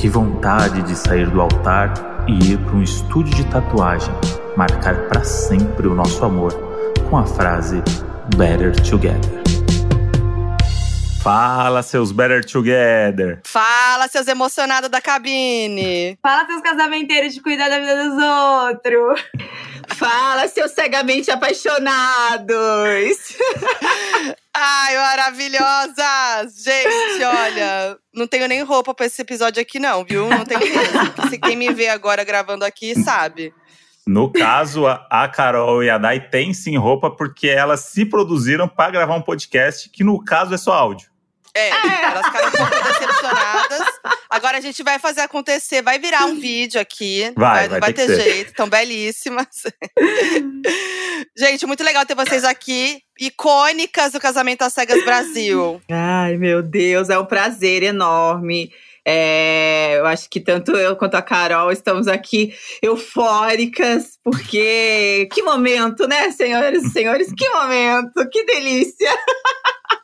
Que vontade de sair do altar e ir para um estúdio de tatuagem, marcar para sempre o nosso amor com a frase Better Together. Fala, seus Better Together! Fala, seus emocionados da cabine! Fala, seus casamenteiros de cuidar da vida dos outros! Fala, seus cegamente apaixonados! Ai, maravilhosas! Gente, olha, não tenho nem roupa pra esse episódio aqui, não, viu? Não tenho. Se quem me vê agora gravando aqui sabe. No caso, a Carol e a Dai têm sim roupa porque elas se produziram para gravar um podcast que, no caso, é só áudio. É, elas ficaram um pouco decepcionadas. Agora a gente vai fazer acontecer, vai virar um vídeo aqui. Vai, não vai vai ter ter jeito, tão belíssimas. gente, muito legal ter vocês aqui. Icônicas do Casamento às Cegas Brasil. Ai, meu Deus, é um prazer enorme. É, eu acho que tanto eu quanto a Carol estamos aqui eufóricas, porque que momento, né, senhoras e senhores? Que momento, que delícia!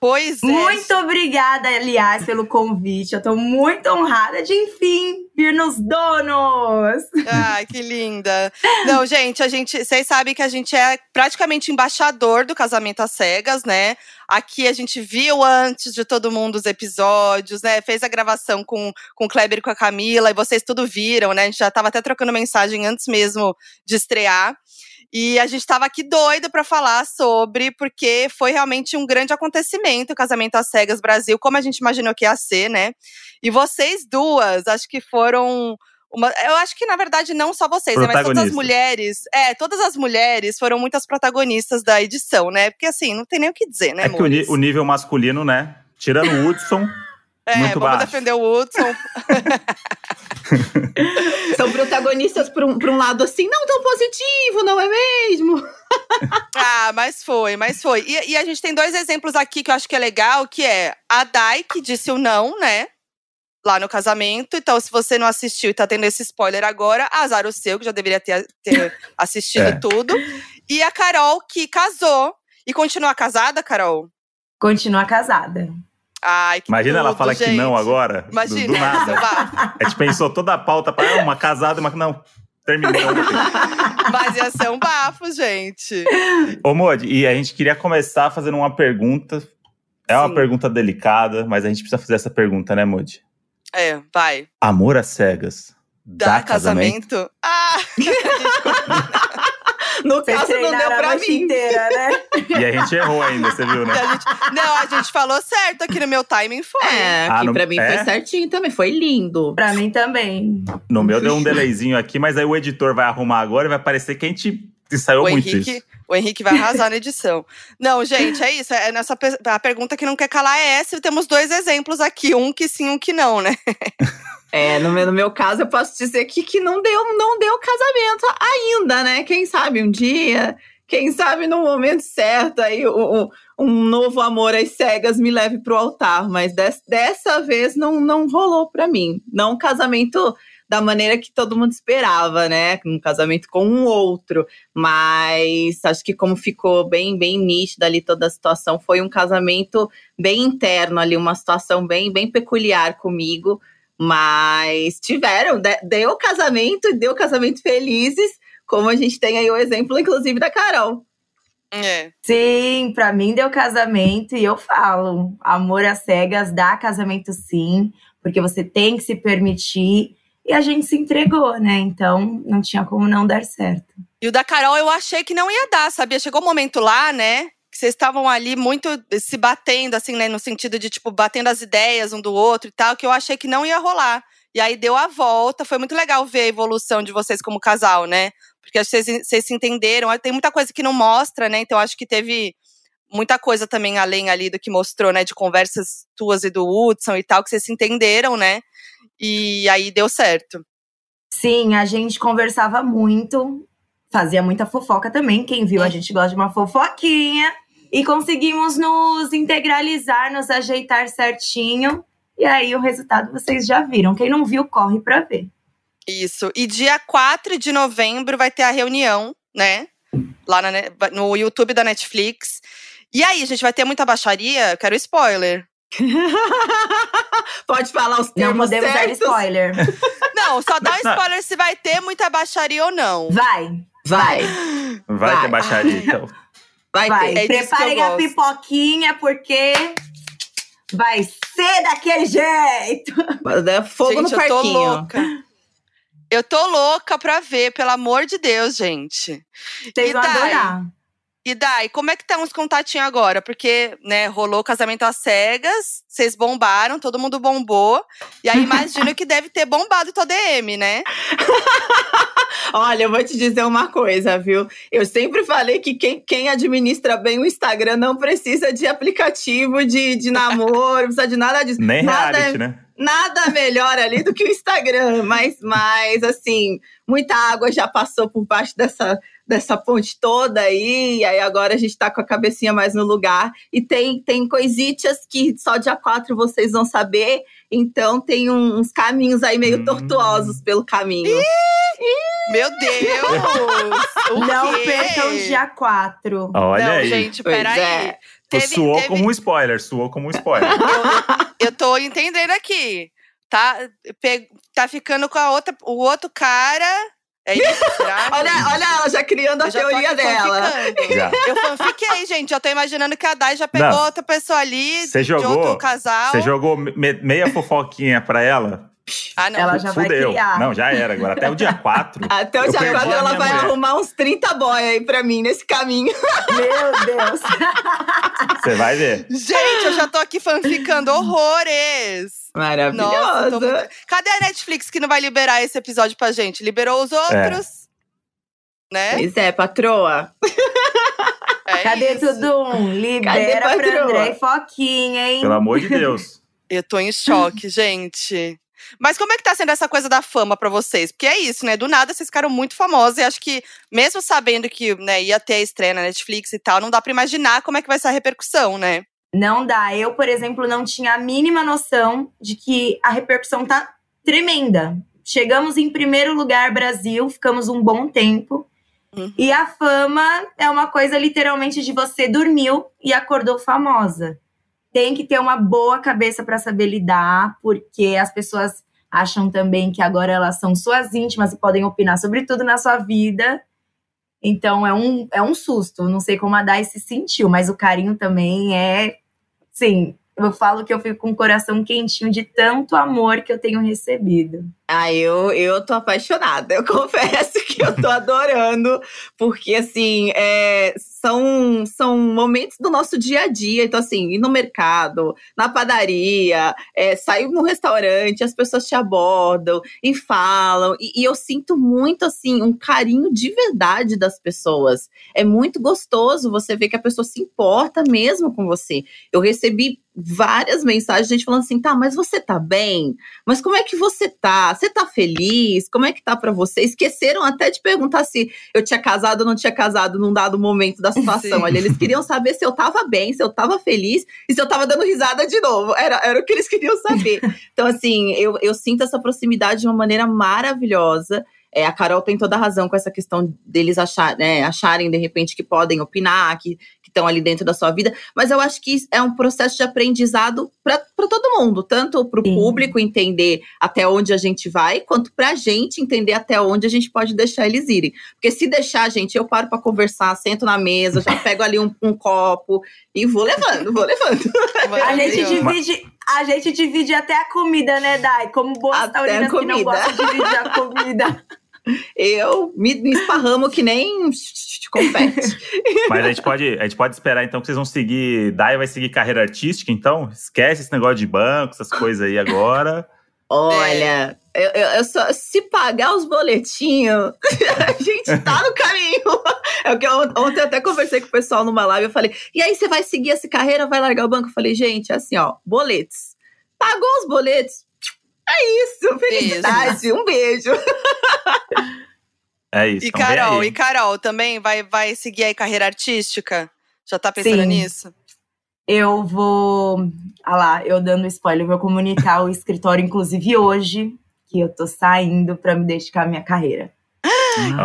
Pois é. Muito obrigada, aliás, pelo convite. Eu tô muito honrada de, enfim, vir nos donos! Ai, que linda. Não, gente, a gente, vocês sabem que a gente é praticamente embaixador do Casamento às Cegas, né? Aqui a gente viu antes de todo mundo os episódios, né? Fez a gravação com, com o Kleber e com a Camila, e vocês tudo viram, né? A gente já tava até trocando mensagem antes mesmo de estrear. E a gente estava aqui doido para falar sobre, porque foi realmente um grande acontecimento o Casamento às Cegas Brasil, como a gente imaginou que ia ser, né? E vocês duas, acho que foram. Uma, eu acho que, na verdade, não só vocês, né? Mas todas as mulheres. É, todas as mulheres foram muitas protagonistas da edição, né? Porque assim, não tem nem o que dizer, né, é que o, o nível masculino, né? Tirando o Hudson, É, muito vamos baixo. defender o Hudson. São protagonistas por um, por um lado assim, não tão positivo, não é mesmo? Ah, mas foi, mas foi. E, e a gente tem dois exemplos aqui que eu acho que é legal, que é a Dai, que disse o não, né? Lá no casamento. Então, se você não assistiu e tá tendo esse spoiler agora, azar o seu, que já deveria ter, ter assistido É. tudo. E a Carol, que casou. E continua casada, Carol? Continua casada. Ai, que imagina ela tudo, fala que gente. não agora. do- Imagina, Do, nada. seu bafo. A gente pensou toda a pauta para uma casada, mas não. Terminou. Mas ia ser um bafo, gente. Ô, Modi, e a gente queria começar fazendo uma pergunta. É uma Sim. pergunta delicada, mas a gente precisa fazer essa pergunta, né, Modi? É, vai. Amor às cegas. Dá, casamento? Ah! No Vocês caso, não deu pra mim. inteira, né? E a gente errou ainda, você viu, né? A gente- não, a gente falou certo aqui no meu timing, foi. É, Ah, aqui não- pra mim é? foi certinho também, foi lindo. Pra mim também. No meu deu um delayzinho aqui, mas aí o editor vai arrumar agora e vai parecer que a gente ensaiou o muito Henrique, isso. o Henrique vai arrasar na edição. Não, gente, é isso. É nessa a pergunta que não quer calar é essa. E temos dois exemplos aqui, um que sim, um que não, né? É, no meu, no meu caso, eu posso dizer aqui que não deu, não deu casamento ainda, né? Quem sabe um dia, quem sabe no momento certo, aí um, um- novo amor às cegas me leve pro altar. Mas des- dessa vez não, não rolou pra mim. Não um casamento da maneira que todo mundo esperava, né? Um casamento com um outro. Mas acho que como ficou bem, bem nítida ali toda a situação, foi um casamento bem interno ali, uma situação bem, bem peculiar comigo. Mas tiveram, de- deu casamento e deu casamento felizes, como a gente tem aí o exemplo, inclusive, da Carol. É. Sim, pra mim deu casamento e eu falo, amor às cegas dá casamento sim, porque você tem que se permitir e a gente se entregou, né? Então não tinha como não dar certo. E o da Carol eu achei que não ia dar, sabia? Chegou um momento lá, né? Vocês estavam ali muito se batendo, assim, né? No sentido de, tipo, batendo as ideias um do outro e tal, que eu achei que não ia rolar. E aí deu a volta. Foi muito legal ver a evolução de vocês como casal, né? Porque vocês, vocês se entenderam. Tem muita coisa que não mostra, né? Então acho que teve muita coisa também além ali do que mostrou, né? De conversas tuas e do Hudson e tal, que vocês se entenderam, né? E aí deu certo. Sim, a gente conversava muito, fazia muita fofoca também. Quem viu, a gente gosta de uma fofoquinha. E conseguimos nos integralizar, nos ajeitar certinho. E aí o resultado vocês já viram. Quem não viu, corre pra ver. Isso. E dia 4 de novembro vai ter a reunião, né? Lá na no YouTube da Netflix. E aí, a gente vai ter muita baixaria? Eu quero spoiler. Pode falar os Não termos podemos dar spoiler. Não, só dá um Não. spoiler se vai ter muita baixaria ou não. Vai, Vai, Vai, Vai. ter baixaria, então. vai, vai. ter. É Preparem a gosto. pipoquinha, porque vai ser daquele jeito. É Fogo gente, no eu tô louca. Eu tô louca pra ver, pelo amor de Deus, gente. Vocês E vão daí? adorar. E Dai, como é que estão os contatinhos agora? Porque, né, rolou casamento às cegas, vocês bombaram, todo mundo bombou. E aí imagino que deve ter bombado tua DM, né? Olha, eu vou te dizer uma coisa, viu? Eu sempre falei que quem, quem administra bem o Instagram não precisa de aplicativo de, de namoro, não precisa de nada disso. Nem nada, reality, né? nada melhor ali do que o Instagram. Mas, mas, assim, muita água já passou por baixo dessa, dessa ponte toda aí. E aí agora a gente tá com a cabecinha mais no lugar. E tem, tem coisitas que só dia 4 vocês vão saber. Então tem uns caminhos aí meio Hum. tortuosos pelo caminho. Meu Deus! Não quê? percam dia 4. Olha Não, aí. gente, peraí. é. Teve, suou teve- como um spoiler, suou como um spoiler. eu tô entendendo aqui. Tá, Pe- tá ficando com a outra, o outro cara. É? Olha, olha ela já criando a já teoria dela. Já. Eu fanfiquei, gente. Eu tô imaginando que a Dai já pegou Não. outra pessoa ali, de outro jogou, casal. você jogou me- meia fofoquinha pra ela? Ah, não. Ela já vai Fudeu. criar. Não, já era. Agora até o dia 4. Até o dia perdi 4 a ela vai mulher. arrumar uns 30 boy aí pra mim nesse caminho. Meu Deus. Você vai ver. Gente, eu já tô aqui fanficando horrores. Nossa, Maravilhosa. muito... Cadê a Netflix que não vai liberar esse episódio pra gente? Liberou os outros? Né? Pois é, patroa. É Cadê isso. Tudum? Libera Cadê, pra? André e Foquinha, hein? Pelo amor de Deus. Eu tô em choque, gente. Mas como é que tá sendo essa coisa da fama pra vocês? Porque é isso, né? Do nada vocês ficaram muito famosos e acho que, mesmo sabendo que né, ia ter a estreia na Netflix e tal, não dá pra imaginar como é que vai ser a repercussão, né? Não dá. Eu, por exemplo, não tinha a mínima noção de que a repercussão tá tremenda. Chegamos em primeiro lugar, Brasil, ficamos um bom tempo. Uhum. E a fama é uma coisa literalmente de você dormiu e acordou famosa. Tem que ter uma boa cabeça para saber lidar, porque as pessoas acham também que agora elas são suas íntimas e podem opinar sobre tudo na sua vida. Então é um, é um susto. Não sei como a Dai se sentiu, mas o carinho também é. Sim, eu falo que eu fico com o coração quentinho de tanto amor que eu tenho recebido. Ah, eu, eu tô apaixonada. Eu confesso que eu tô adorando, porque assim, é, são, são momentos do nosso dia a dia. Então, assim, ir no mercado, na padaria, é, sair num restaurante, as pessoas te abordam e falam. E, e eu sinto muito, assim, um carinho de verdade das pessoas. É muito gostoso você ver que a pessoa se importa mesmo com você. Eu recebi várias mensagens, gente falando assim, tá, mas você tá bem? Mas como é que você tá? Você tá feliz? Como é que tá pra você? Esqueceram até de perguntar se eu tinha casado ou não tinha casado num dado momento da situação. Sim. Olha, eles queriam saber se eu tava bem, se eu tava feliz e se eu tava dando risada de novo. Era, era o que eles queriam saber. Então, assim, eu, eu sinto essa proximidade de uma maneira maravilhosa. É, a Carol tem toda a razão com essa questão deles achar, né, acharem, de repente, que podem opinar, que estão ali dentro da sua vida. Mas eu acho que isso é um processo de aprendizado para todo mundo, tanto para o público entender até onde a gente vai, quanto para a gente entender até onde a gente pode deixar eles irem. Porque se deixar, gente, eu paro para conversar, sento na mesa, já pego ali um, um copo e vou levando, vou levando. A gente divide, a gente divide até a comida, né, Dai? Como boas Até a taurinas que não gostam de dividir a comida. Eu me, me esparramo que nem confete. Mas a gente, pode, a gente pode esperar então que vocês vão seguir. Dai vai seguir carreira artística, então? Esquece esse negócio de banco, essas coisas aí agora. Olha, eu, eu, eu só, se pagar os boletinhos, a gente tá no caminho. É o que eu, ontem eu até conversei com o pessoal numa live, eu falei, e aí você vai seguir essa carreira, vai largar o banco? Eu falei, gente, é assim, ó, boletos. Pagou os boletos? É isso, felicidade, um beijo. É isso. E então Carol, e Carol, também vai, vai seguir aí carreira artística? Já tá pensando Sim. nisso? Eu vou. Ah lá, eu dando spoiler, eu vou comunicar o escritório, inclusive hoje, que eu tô saindo pra me dedicar à minha carreira.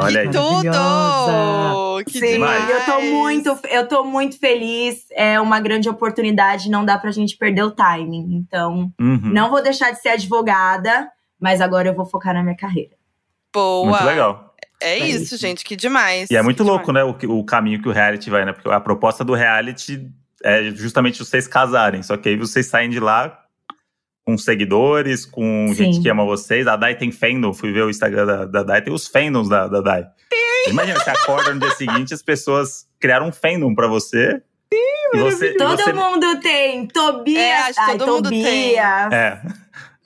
Olha que aí. tudo! Que Sim, demais! eu tô muito, eu tô muito feliz. É uma grande oportunidade, não dá pra gente perder o timing. Então, Uhum. não vou deixar de ser advogada, mas agora eu vou focar na minha carreira. Boa! Muito legal. É, É isso, isso. gente, que demais. E é muito que louco, né, o, o caminho que o reality vai, né? Porque a proposta do reality é justamente vocês casarem. Só que aí vocês saem de lá com seguidores, com Sim. gente que ama vocês. A Dai tem fandom, fui ver o Instagram da, da Dai, tem os fandoms da, da Dai. Imagina, você acorda no dia seguinte, as pessoas criaram um fandom pra você. e você, Todo você mundo tem. Tobias. É, acho que Ai, todo mundo Tobias. tem. É.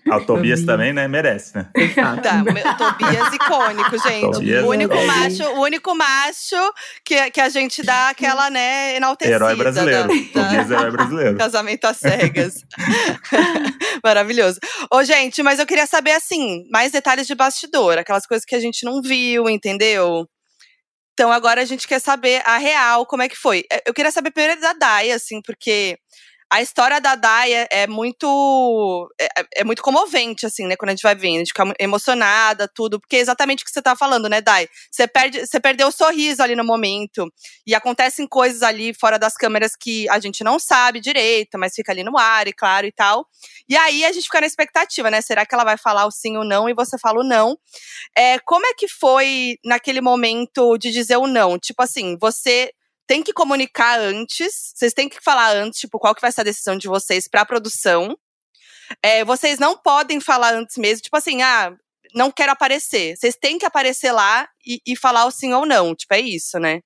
Ah, o Tobias também, né? Merece, né? Exato. Tá, o Tobias icônico, gente. Tobias o único é macho, o único macho que, que a gente dá aquela, né, enaltecida. Herói brasileiro. da- da- Tobias é herói brasileiro. Casamento às cegas. Maravilhoso. Ô, gente, mas eu queria saber, assim, mais detalhes de bastidor, aquelas coisas que a gente não viu, entendeu? Então agora a gente quer saber a real, como é que foi. É, Eu queria saber primeiro da Dai, assim, porque a história da Dai é, é muito é, é muito comovente, assim, né? Quando a gente vai vendo, a gente fica emocionada, tudo, porque é exatamente o que você tá falando, né, Dai? Você perde, você perdeu o sorriso ali no momento. E acontecem coisas ali fora das câmeras que a gente não sabe direito, mas fica ali no ar, e claro, e tal. E aí a gente fica na expectativa, né? Será que ela vai falar o sim ou não? E você fala o não. É, como é que foi naquele momento de dizer o não? Tipo assim, você tem que comunicar antes, vocês têm que falar antes, tipo, qual que vai ser a decisão de vocês pra produção. É, vocês não podem falar antes mesmo, tipo assim, ah, não quero aparecer. Vocês têm que aparecer lá e, e falar o sim ou não. Tipo, é isso, né?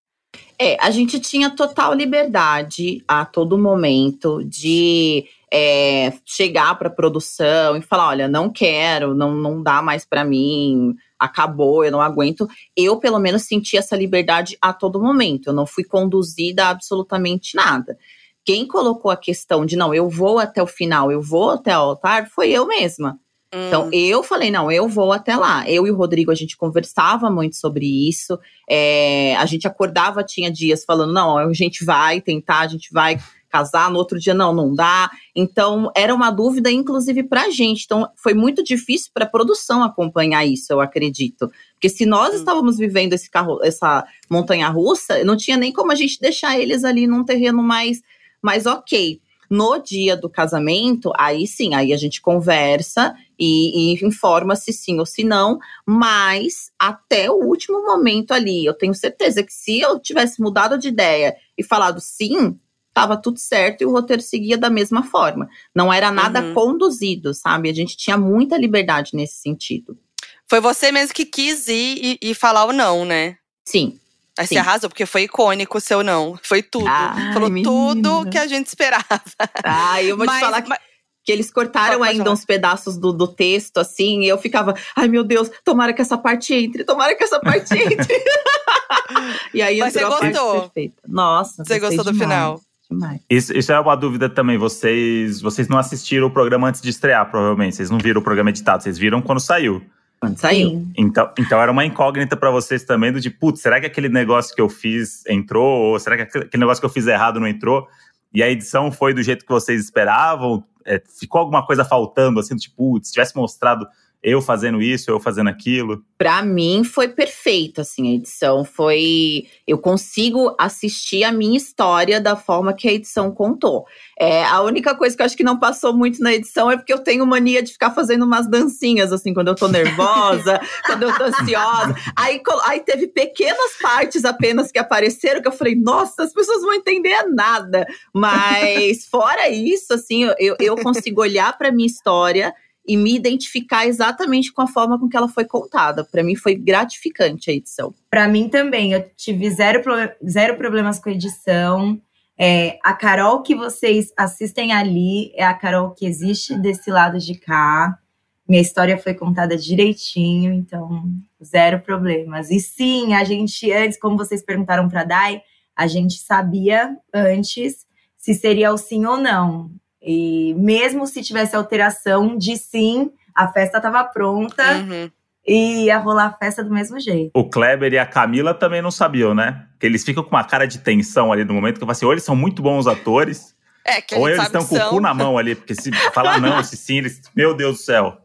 É, a gente tinha total liberdade a todo momento de é, chegar para produção e falar: olha, não quero, não, não dá mais para mim, acabou, eu não aguento. Eu, pelo menos, senti essa liberdade a todo momento. Eu não fui conduzida a absolutamente nada. Quem colocou a questão de não, eu vou até o final, eu vou até o altar, foi eu mesma. Então, Hum, eu falei, não, eu vou até lá. Eu e o Rodrigo, a gente conversava muito sobre isso. É, a gente acordava, tinha dias falando, não, a gente vai tentar, a gente vai casar. No outro dia, não, não dá. Então, era uma dúvida, inclusive, pra gente. Então, foi muito difícil pra produção acompanhar isso, eu acredito. Porque se nós estávamos vivendo esse carro, essa montanha-russa, não tinha nem como a gente deixar eles ali num terreno mais, mais ok. No dia do casamento, aí sim, aí a gente conversa e, e informa se sim ou se não, mas até o último momento ali, eu tenho certeza que se eu tivesse mudado de ideia e falado sim, tava tudo certo e o roteiro seguia da mesma forma. Não era nada Uhum. conduzido, sabe? A gente tinha muita liberdade nesse sentido. Foi você mesmo que quis ir e, e falar o não, né? Sim. Aí Sim. você arrasou, porque foi icônico o seu não. Foi tudo. Ai, Falou menina. tudo que a gente esperava. Ah, eu vou Mas- te falar que mas- que eles cortaram ainda falar. uns pedaços do, do texto, assim, e eu ficava, ai meu Deus, tomara que essa parte entre, tomara que essa parte entre. e aí Mas você gostou? perfeita. Nossa, Você gostou do demais, final? Demais. Isso, isso é uma dúvida também. Vocês, vocês não assistiram o programa antes de estrear, provavelmente. Vocês não viram o programa editado, vocês viram quando saiu. Quando saiu. Sim. Então, então era uma incógnita pra vocês também do tipo, putz, será que aquele negócio que eu fiz entrou? Ou será que aquele negócio que eu fiz errado não entrou? E a edição foi do jeito que vocês esperavam? É, ficou alguma coisa faltando, assim, do tipo, putz, se tivesse mostrado eu fazendo isso, eu fazendo aquilo? Pra mim foi perfeito, assim, a edição foi. Eu consigo assistir a minha história da forma que a edição contou. É, a única coisa que eu acho que não passou muito na edição é porque eu tenho mania de ficar fazendo umas dancinhas, assim, quando eu tô nervosa, quando eu tô ansiosa. Aí, aí teve pequenas partes apenas que apareceram que eu falei, nossa, as pessoas vão entender nada. Mas fora isso, assim, eu, eu consigo olhar pra minha história e me identificar exatamente com a forma com que ela foi contada. Para mim foi gratificante a edição. Pra mim também, eu tive zero, zero problemas com edição. É, a Carol que vocês assistem ali é a Carol que existe desse lado de cá. Minha história foi contada direitinho, então zero problemas. E sim, a gente antes, como vocês perguntaram para Dai, a gente sabia antes se seria o sim ou não. E mesmo se tivesse alteração de sim, a festa estava pronta Uhum. e ia rolar a festa do mesmo jeito. O Kleber e a Camila também não sabiam, né? Que eles ficam com uma cara de tensão ali no momento, que eu falo assim, ou eles são muito bons atores, É, ou eles estão com o cu na mão ali, porque se falar não, se sim, eles. Meu Deus do céu.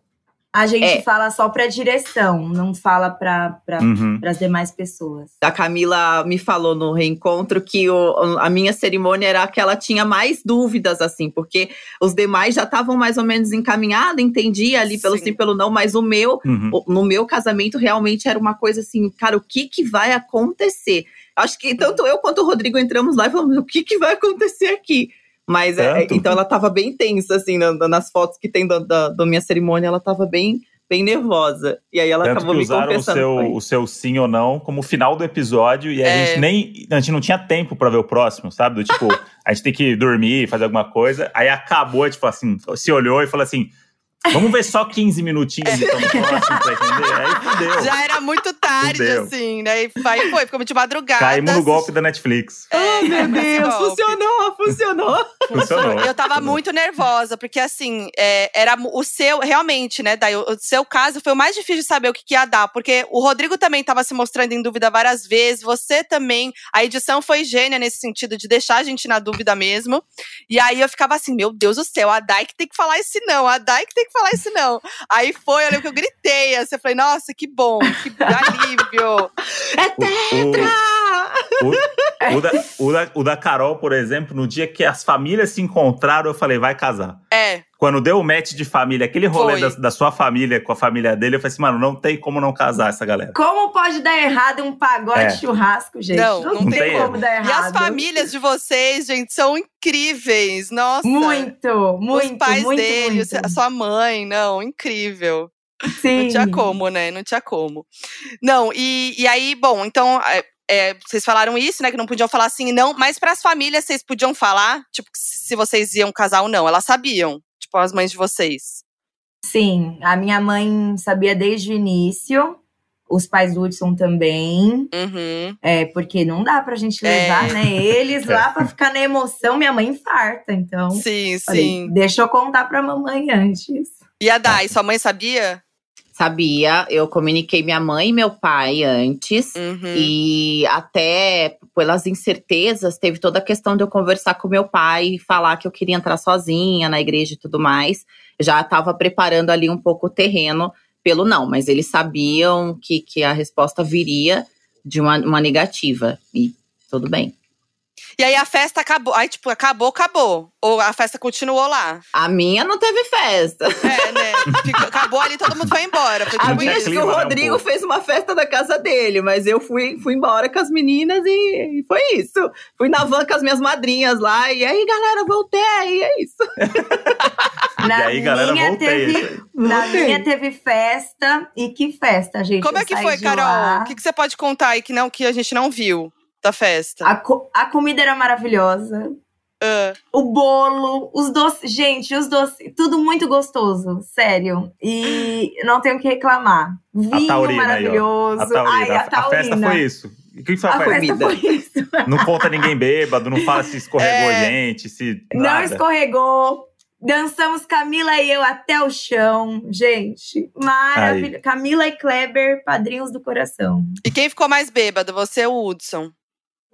A gente É. fala só pra direção, não fala pra, pra, Uhum. pras demais pessoas. A Camila me falou no reencontro que o- a minha cerimônia era a que ela tinha mais dúvidas, assim, porque os demais já estavam mais ou menos encaminhados, entendia ali pelo Sim. sim, pelo não, mas o meu, Uhum. o- no meu casamento, realmente era uma coisa assim, cara, o que que vai acontecer? Acho que tanto eu quanto o Rodrigo entramos lá e falamos, o que que vai acontecer aqui? Mas, é, Tanto? então ela tava bem tensa, assim, na- nas fotos que tem da, da, da minha cerimônia, ela tava bem, bem nervosa. E aí ela Tanto acabou que me usaram o confessando. seu, foi. o seu sim ou não como final do episódio e a É. gente nem. A gente não tinha tempo pra ver o próximo, sabe? Do tipo, a gente tem que dormir, fazer alguma coisa. Aí acabou, tipo assim, se olhou e falou assim: vamos ver só 15 minutinhos então no próximo pra entender. Aí fudeu. Já era muito tarde, Fudeu. assim, né? E aí foi, ficamos de madrugada. Caímos no golpe da Netflix. É, Meu esse Deus, golpe. funcionou, funcionou. Funcionou. Eu tava muito nervosa, porque assim, é, era o seu, realmente, né, Daí, o seu caso foi o mais difícil de saber o que, que ia dar, porque o Rodrigo também tava se mostrando em dúvida várias vezes, você também, a edição foi gênia nesse sentido de deixar a gente na dúvida mesmo. E aí eu ficava assim, meu Deus do céu, a Dai que tem que falar esse não, a Dai que tem que falar esse não. Aí foi, eu lembro que eu gritei, assim, eu falei, nossa, que bom, que alívio. O, o- o da, o da- o da Carol, por exemplo, no dia que as famílias se encontraram, eu falei, vai casar. É, Quando deu o match de família, aquele rolê da, da sua família com a família dele, eu falei assim, mano, não tem como não casar essa galera. Como pode dar errado um pagode É. churrasco, gente? Não, Não, não tem, tem como dar errado. e as famílias de vocês, gente, são incríveis, nossa. Muito, muito, Os pais muito, dele, muito. a sua mãe, não, incrível. Sim. Não tinha como, né? Não tinha como. Não, e, e aí, bom, então, é, é, vocês falaram isso, né? Que não podiam falar sim e não, mas para as famílias vocês podiam falar, tipo, se vocês iam casar ou não. Elas sabiam, tipo, as mães de vocês. Sim, a minha mãe sabia desde o início, os pais do Hudson também, Uhum. é, porque não dá pra gente É. levar, né, eles lá pra ficar na emoção, minha mãe infarta, então Sim, falei, sim. deixa eu contar pra mamãe antes. E a Dai, sua mãe sabia? Sabia, eu comuniquei minha mãe e meu pai antes. Uhum. E até pelas incertezas, teve toda a questão de eu conversar com meu pai e falar que eu queria entrar sozinha na igreja e tudo mais. Já estava preparando ali um pouco o terreno pelo não, mas eles sabiam que, que a resposta viria de uma, uma negativa. E tudo bem. E aí a festa acabou. Aí, tipo, acabou, acabou. Ou a festa continuou lá. A minha não teve festa. É, né? Ficou- acabou ali, todo mundo foi embora. Foi A tipo minha, acho que o né, um Rodrigo fez uma festa da casa dele, mas eu fui, fui embora com as meninas e, e foi isso. Fui na van com as minhas madrinhas lá, e aí, galera, voltei, e é isso. Na e aí, galera, minha voltei. teve, aí. na Voltei. minha teve festa, e que festa, gente. Como é que foi, Carol? O que, que você pode contar aí que, não, que a gente não viu da festa? A, co- a comida era maravilhosa. Ah, O bolo, os doces. Gente, os doces. Tudo muito gostoso, sério. E não tenho o que reclamar. Vinho A taurina aí, maravilhoso. A taurina. Ai, a, a, a festa taurina. foi isso. O que, foi a A festa? foi isso. Não conta ninguém bêbado, não fala se escorregou É. gente, se. Não nada. escorregou. Dançamos Camila e eu até o chão. Gente, maravilhoso. Camila e Kleber, padrinhos do coração. E quem ficou mais bêbado? Você ou o Hudson?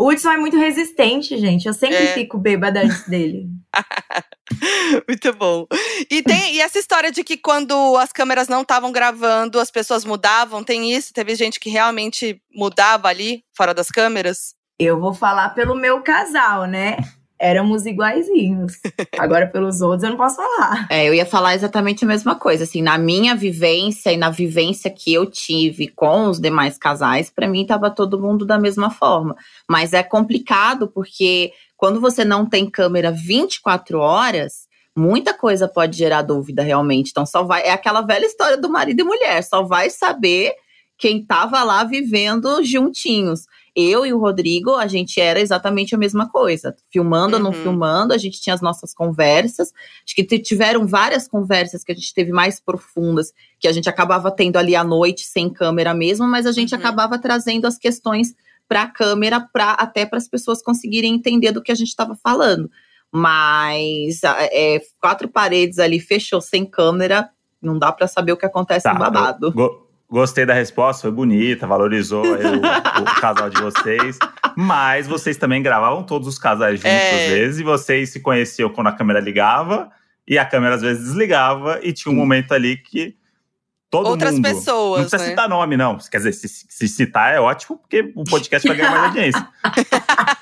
O Hudson é muito resistente, gente. Eu sempre É. fico bêbada antes dele. Muito bom. E tem e essa história de que quando as câmeras não estavam gravando, as pessoas mudavam, tem isso? Teve gente que realmente mudava ali, fora das câmeras? Eu vou falar pelo meu casal, né? Éramos iguaizinhos. Agora, pelos outros, eu não posso falar. É, eu ia falar exatamente a mesma coisa. Assim, na minha vivência e na vivência que eu tive com os demais casais, pra mim tava todo mundo da mesma forma. Mas é complicado porque quando você não tem câmera 24 horas, muita coisa pode gerar dúvida realmente. Então só vai, é aquela velha história do marido e mulher, só vai saber quem tava lá vivendo juntinhos. Eu e o Rodrigo, a gente era exatamente a mesma coisa. Filmando ou não Uhum. filmando, a gente tinha as nossas conversas. Acho que tiveram várias conversas que a gente teve mais profundas, que a gente acabava tendo ali à noite, sem câmera mesmo, mas a gente Uhum. acabava trazendo as questões para a câmera, pra, até para as pessoas conseguirem entender do que a gente estava falando. Mas é, quatro paredes ali, fechou sem câmera, não dá para saber o que acontece Tá, no babado. eu gostei da resposta, foi bonita, valorizou o, o casal de vocês. Mas vocês também gravavam todos os casais juntos É. às vezes, e vocês se conheciam quando a câmera ligava, e a câmera às vezes desligava, e tinha um momento ali que todo Outras mundo. pessoas, Não precisa né? citar nome, não. Quer dizer, se, se citar é ótimo, porque o podcast vai ganhar mais audiência.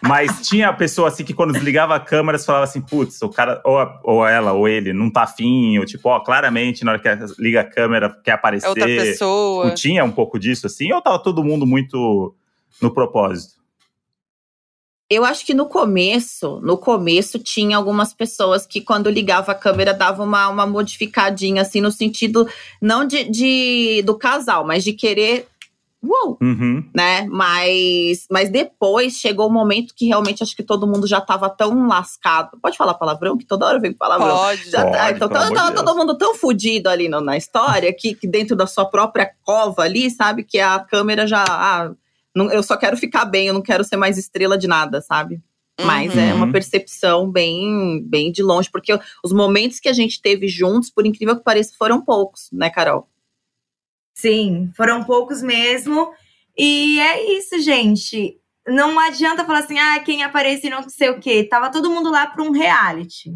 Mas tinha pessoa assim que quando desligava a câmera, falava assim, putz, o cara, ou, a- ou ela, ou ele, não tá afim, ou tipo, ó, claramente, na hora que liga a câmera, quer aparecer. É outra pessoa. Tipo, tinha um pouco disso, assim, ou tava todo mundo muito no propósito? Eu acho que no começo, no começo tinha algumas pessoas que quando ligava a câmera dava uma, uma modificadinha, assim, no sentido não de, de- do casal, mas de querer. Uou! Uhum. Né? Mas, mas depois chegou o momento que realmente acho que todo mundo já tava tão lascado. Pode falar palavrão? Que toda hora vem palavrão. Pode. Já tá, Pode, então tava, tava todo mundo tão fudido ali no- na história que, que dentro da sua própria cova ali, sabe? Que a câmera já. ah, não- eu só quero ficar bem, eu não quero ser mais estrela de nada, sabe? Mas é Uhum. uma percepção bem, bem de longe, porque os momentos que a gente teve juntos, por incrível que pareça, foram poucos, né, Carol? Sim, foram poucos mesmo. E é isso, gente. Não adianta falar assim, ah, quem aparece e não sei o quê. Tava todo mundo lá para um reality.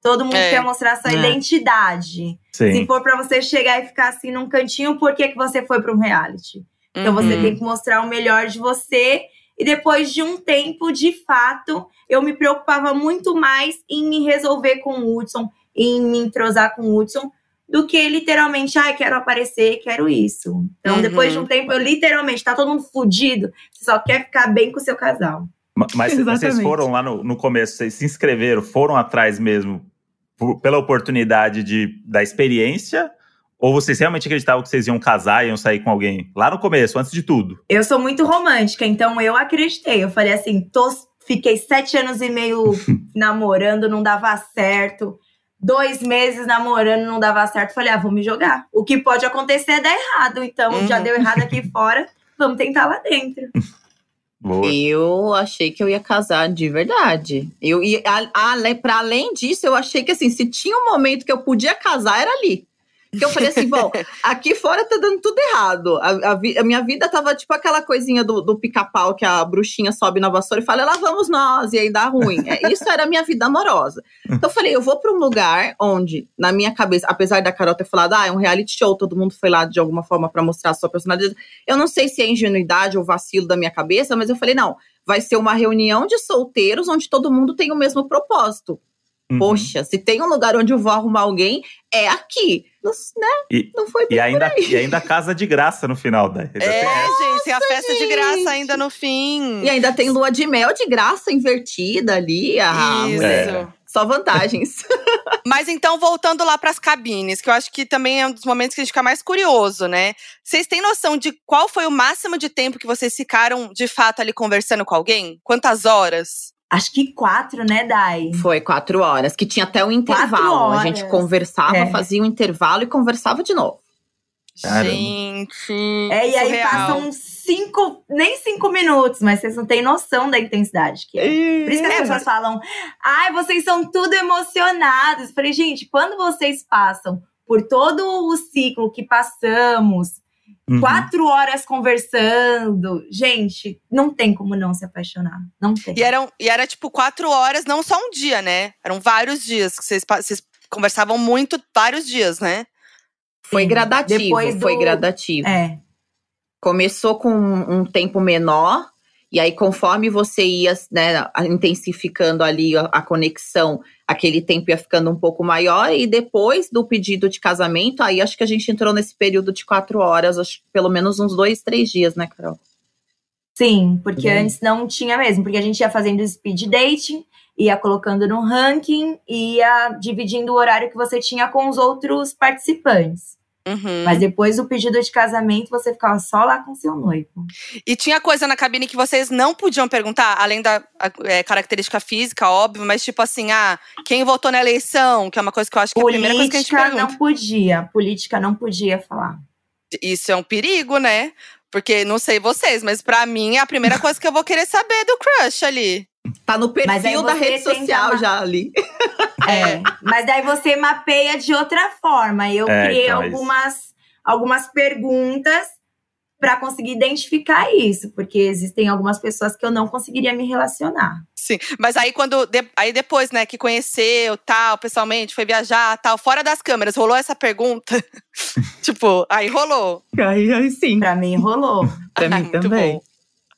Todo mundo É. quer mostrar sua É. identidade. Se Sim. for para você chegar e ficar assim num cantinho, por que, que você foi para um reality? Então você Uhum. tem que mostrar o melhor de você. E depois de um tempo, de fato, eu me preocupava muito mais em me resolver com o Hudson, em me entrosar com o Hudson, do que literalmente, ai, quero aparecer, quero isso. Então, Uhum. depois de um tempo, eu literalmente, tá todo mundo fudido, você só quer ficar bem com o seu casal. Ma- Mas vocês Exatamente. foram lá no, no começo, vocês se inscreveram, foram atrás mesmo por- pela oportunidade de, da experiência? Ou vocês realmente acreditavam que vocês iam casar, iam sair com alguém? Lá no começo, antes de tudo. Eu sou muito romântica, então eu acreditei. Eu falei assim, tô, fiquei sete anos e meio namorando, não dava certo. Dois meses namorando, não dava certo. Falei, ah, vou me jogar. O que pode acontecer é dar errado. Então, Uhum. já deu errado aqui fora, vamos tentar lá dentro. Boa. Eu achei que eu ia casar de verdade. Eu ia, a, ale- pra além disso, eu achei que assim, se tinha um momento que eu podia casar, era ali. Porque eu falei assim, bom, aqui fora tá dando tudo errado. A, a vi- a minha vida tava tipo aquela coisinha do, do pica-pau que a bruxinha sobe na vassoura e fala, lá vamos nós, e aí dá ruim. É, isso era a minha vida amorosa. Então eu falei, eu vou pra um lugar onde, na minha cabeça, apesar da Carol ter falado, ah, é um reality show, todo mundo foi lá de alguma forma pra mostrar a sua personalidade. Eu não sei se é ingenuidade ou vacilo da minha cabeça, mas eu falei, não, vai ser uma reunião de solteiros onde todo mundo tem o mesmo propósito. Uhum. Poxa, se tem um lugar onde eu vou arrumar alguém, é aqui. Não, né? E- não foi bem E ainda, por aí. e ainda casa de graça no final. Né? Ainda É, gente, tem a festa de graça gente. ainda no fim. E ainda tem lua de mel de graça invertida ali. Ah, Isso. mulher. É. Só vantagens. Mas então, voltando lá pras cabines, que eu acho que também é um dos momentos que a gente fica mais curioso, né? Vocês têm noção de qual foi o máximo de tempo que vocês ficaram, de fato, ali conversando com alguém? Quantas horas? Acho que quatro, né, Dai? Foi quatro horas, que tinha até um intervalo. A gente conversava, É. fazia um intervalo e conversava de novo. Caramba. Gente. É, e aí surreal. passam cinco, nem cinco minutos, mas vocês não têm noção da intensidade que é. Por isso que as É, pessoas falam, ai, vocês são tudo emocionados. Eu falei, gente, quando vocês passam por todo o ciclo que passamos, Uhum. quatro horas conversando, gente, não tem como não se apaixonar. Não tem. E, eram, e era tipo quatro horas, não só um dia, né? Eram vários dias que vocês, vocês conversavam muito, vários dias, né? Foi Sim. gradativo, Depois foi do- gradativo. É. Começou com um tempo menor, e aí, conforme você ia né, intensificando ali a, a conexão, aquele tempo ia ficando um pouco maior, e depois do pedido de casamento, aí acho que a gente entrou nesse período de quatro horas, acho que pelo menos uns dois, três dias, né, Carol? Sim, porque Uhum. antes não tinha mesmo, porque a gente ia fazendo speed dating, ia colocando no ranking, ia dividindo o horário que você tinha com os outros participantes. Uhum. Mas depois do pedido de casamento, você ficava só lá com seu noivo. E tinha coisa na cabine que vocês não podiam perguntar, além da é, característica física, óbvio, mas tipo assim, ah, quem votou na eleição, que é uma coisa que eu acho que é a primeira coisa que a gente Política pergunta. não podia, política não podia falar. Isso é um perigo, né? Porque não sei vocês, mas pra mim é a primeira coisa que eu vou querer saber do crush ali. Tá no perfil da rede social ma- já ali. É, mas daí você mapeia de outra forma. Eu É, criei então, é isso. algumas, algumas perguntas para conseguir identificar isso, porque existem algumas pessoas que eu não conseguiria me relacionar. Sim, mas aí quando de, aí depois, né, que conheceu, tal, pessoalmente, foi viajar, tal, fora das câmeras, rolou essa pergunta? tipo, aí rolou. Aí, aí sim. Para mim rolou. pra mim Muito também. bom.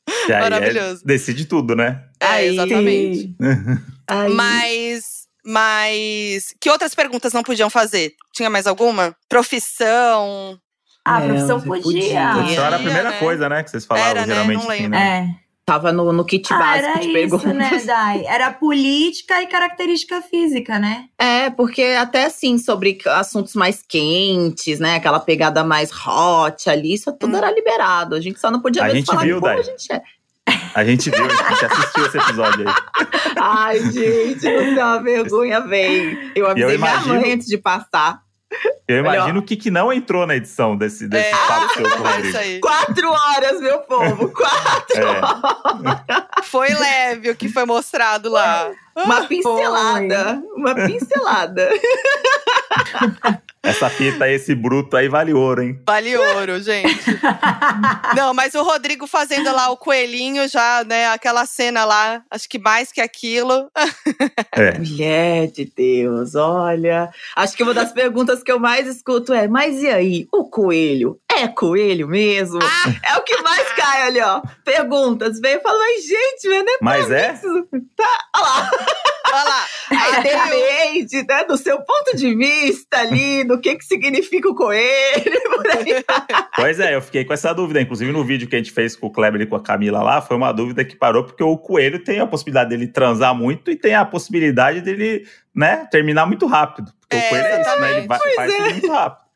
E aí é- Maravilhoso. decide tudo, né? É, exatamente. Aí, Mas, mas que outras perguntas não podiam fazer? Tinha mais alguma? Profissão? A É, profissão podia. podia. Profissão era a primeira né? coisa, né? Que vocês falavam Era, né? geralmente. Não assim, lembro. né? É. Tava no, no kit Ah, básico era de isso, perguntas. né, Dai? Era política e característica física, né? É, porque até assim, sobre assuntos mais quentes, né? Aquela pegada mais hot ali, isso tudo Hum. era liberado. A gente só não podia A mesmo gente falar viu, como Dai. a gente é. A gente viu, a gente assistiu esse episódio aí. Ai, gente, não é uma vergonha, véi. Eu avisei minha imagino- mãe antes de passar. Eu imagino o que, que não entrou na edição desse, desse É, papo seu com o é Rodrigo. isso aí. Quatro horas, meu povo, quatro É. horas. Foi leve o que foi mostrado lá. Uma pincelada, uma pincelada. Essa fita, esse bruto aí vale ouro, hein? Vale ouro, gente. Não, mas o Rodrigo fazendo lá o coelhinho já, né? Aquela cena lá, acho que mais que aquilo. É. Mulher de Deus, olha. Acho que uma das perguntas que eu mais escuto é: mas e aí, o coelho? É coelho mesmo? É o que mais cai ali, ó. Perguntas. Vem e fala, mas gente, mas não é Mas é? isso. Tá, olha lá. Olha lá. Aí depende, né, do seu ponto de vista ali, do que, que significa o coelho, por aí. Pois é, eu fiquei com essa dúvida. Inclusive, no vídeo que a gente fez com o Kleber e com a Camila lá, foi uma dúvida que parou, porque o coelho tem a possibilidade dele transar muito e tem a possibilidade dele, né, terminar muito rápido. Porque É, o coelho é isso, né? Ele vai, faz é. muito rápido.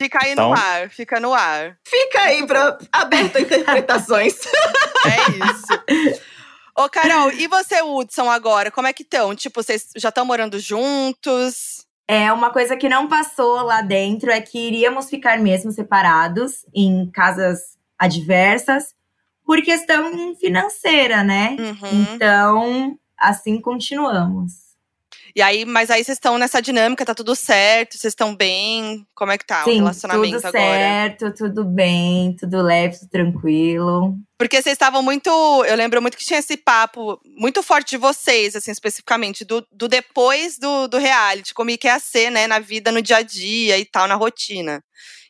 Fica aí Então- no ar, fica no ar. Fica aí para aberto a interpretações. É isso. Ô, Carol, e você, Hudson, agora? Como é que estão? Tipo, vocês já estão morando juntos? É, uma coisa que não passou lá dentro é que iríamos ficar mesmo separados em casas adversas por questão financeira, né? Uhum. Então, assim continuamos. E aí, mas aí vocês estão nessa dinâmica, tá tudo certo, vocês estão bem? Como é que tá o Sim, relacionamento tudo agora? certo, tudo bem, tudo leve, tudo tranquilo. Porque vocês estavam muito. Eu lembro muito que tinha esse papo muito forte de vocês, assim, especificamente, do, do depois do, do reality, como que ia ser, né, na vida, no dia a dia e tal, na rotina.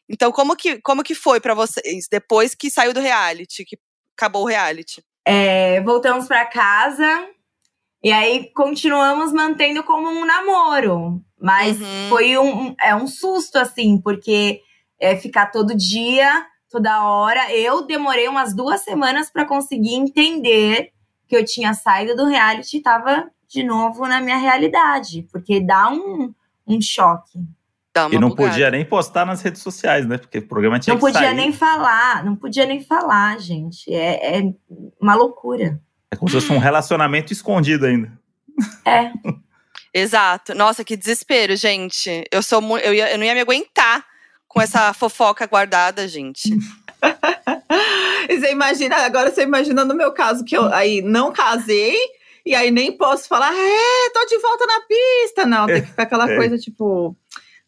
Então, como que, como que foi pra vocês depois que saiu do reality, que acabou o reality? É, voltamos pra casa e aí continuamos mantendo como um namoro. Mas Uhum. foi um, um- é um susto, assim, porque é, ficar todo dia, toda hora. Eu demorei umas duas semanas pra conseguir entender que eu tinha saído do reality e tava de novo na minha realidade. Porque dá um, um choque. Dá E não bugada. podia nem postar nas redes sociais, né? Porque o programa tinha não que podia sair. nem falar, não podia nem falar, gente. É, é uma loucura. É como se fosse um relacionamento escondido ainda. É. Exato. Nossa, que desespero, gente. Eu sou eu, ia- eu não ia me aguentar com essa fofoca guardada, gente. E você imagina, agora você imagina no meu caso, que eu aí não casei, e aí nem posso falar, é, tô de volta na pista. Não, tem que ficar aquela É. coisa tipo.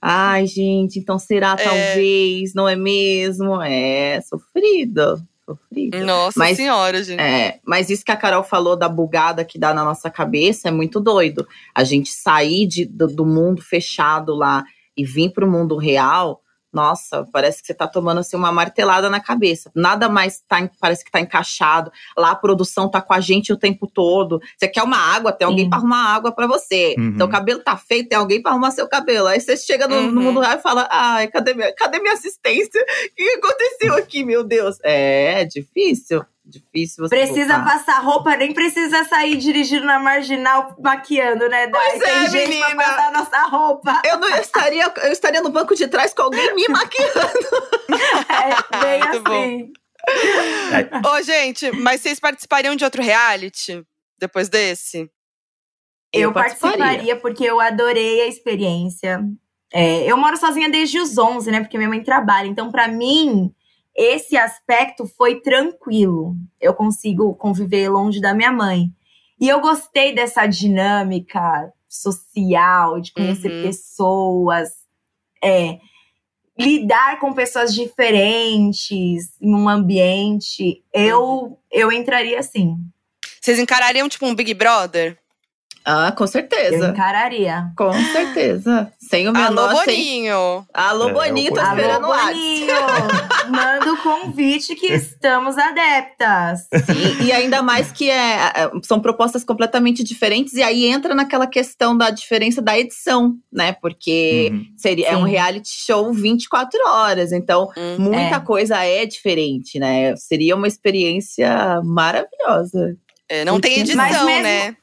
Ai, gente, então será É. talvez, não é mesmo? É sofrido, sofrido. Nossa Mas- senhora, gente. É, mas isso que a Carol falou da bugada que dá na nossa cabeça é muito doido. A gente sair de- do, do mundo fechado lá e vir para o mundo real, nossa, parece que você tá tomando assim, uma martelada na cabeça. Nada mais tá, parece que tá encaixado. Lá a produção tá com a gente o tempo todo. Você quer uma água, tem alguém Sim. para arrumar água para você. Uhum. Seu cabelo tá feito, tem alguém para arrumar seu cabelo. Aí você chega no, no Uhum. mundo real e fala: ai, cadê minha, cadê minha assistência? O que aconteceu aqui, meu Deus? É difícil. Difícil você Precisa voltar. passar roupa, nem precisa sair dirigindo na marginal maquiando, né? Dai? Pois é, Tem gente menina. pra passar a nossa roupa. Eu não eu estaria, eu estaria no banco de trás com alguém me maquiando. É bem Muito bom. assim. Ô, gente, mas vocês participariam de outro reality depois desse? Eu, participaria porque eu adorei a experiência. É, eu moro sozinha desde os 11, né? Porque minha mãe trabalha. Então, pra mim, esse aspecto foi tranquilo. Eu consigo conviver longe da minha mãe. E eu gostei dessa dinâmica social, de conhecer Uhum. pessoas. É. lidar com pessoas diferentes em um ambiente, eu, eu entraria sim. Vocês encarariam tipo um Big Brother? Ah, com Eu certeza. encararia. Com certeza. Sem o menor. Alô, sem... Boninho! Alô, É, Boninho, tô eu- Alô, esperando o. Boninho! Manda o convite que estamos adeptas. E, e ainda mais que é, é, são propostas completamente diferentes, e aí entra naquela questão da diferença da edição, né? Porque Uhum. seria, é um Sim. reality show 24 horas, então Hum. muita É. coisa é diferente, né? Seria uma experiência maravilhosa. É, não tem edição, mesmo- né?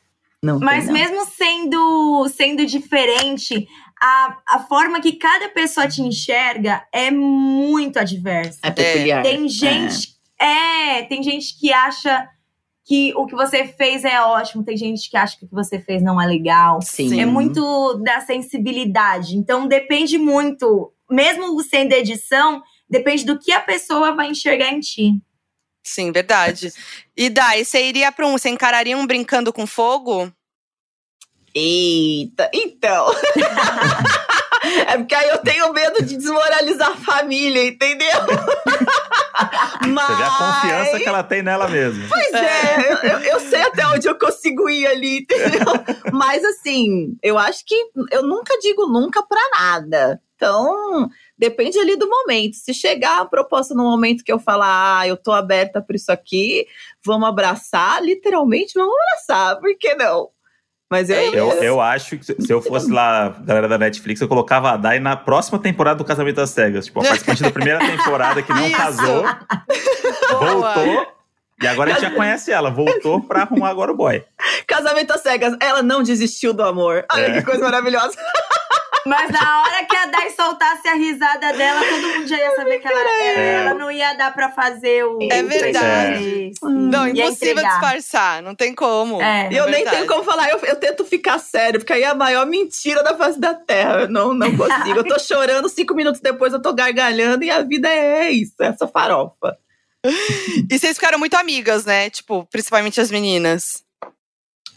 Não Mas tem, mesmo sendo, sendo diferente, a, a forma que cada pessoa te enxerga é muito adversa. É peculiar. Tem gente. É. tem gente que acha que o que você fez é ótimo, tem gente que acha que o que você fez não é legal. Sim. É muito da sensibilidade. Então depende muito, mesmo sendo edição, depende do que a pessoa vai enxergar em ti. Sim, verdade. E Dai, você iria pra um. Você encararia um brincando com fogo? Eita, então. é porque aí eu tenho medo de desmoralizar a família, entendeu? Mas. Você vê a confiança que ela tem nela mesmo. Pois é, eu, eu- eu sei até onde eu consigo ir ali, entendeu? Mas assim, eu acho que eu nunca digo nunca pra nada. Então, depende ali do momento. Se chegar a proposta no momento que eu falar, ah, eu tô aberta pra isso aqui, vamos abraçar, literalmente vamos abraçar, por que não? Mas eu, Eu, eu acho que se eu fosse lá, galera da Netflix, eu colocava a Dai na próxima temporada do Casamento às Cegas. Tipo, a participante da primeira temporada que não Isso. casou, voltou. E agora a gente já conhece ela, voltou pra arrumar agora o boy. Casamento às cegas, ela não desistiu do amor. Olha É. que coisa maravilhosa. Mas na hora que a Dai soltasse a risada dela, todo mundo já ia saber que ela, ela, ela não ia dar pra fazer o. É o verdade. feliz. Não, Ia impossível entregar. disfarçar. Não tem como. É. eu nem verdade. tenho como falar, eu, eu tento ficar sério, porque aí é a maior mentira da face da terra. Eu não, não consigo. Eu tô chorando, cinco minutos depois eu tô gargalhando e a vida é isso, é essa farofa. E vocês ficaram muito amigas, né? Tipo, principalmente as meninas.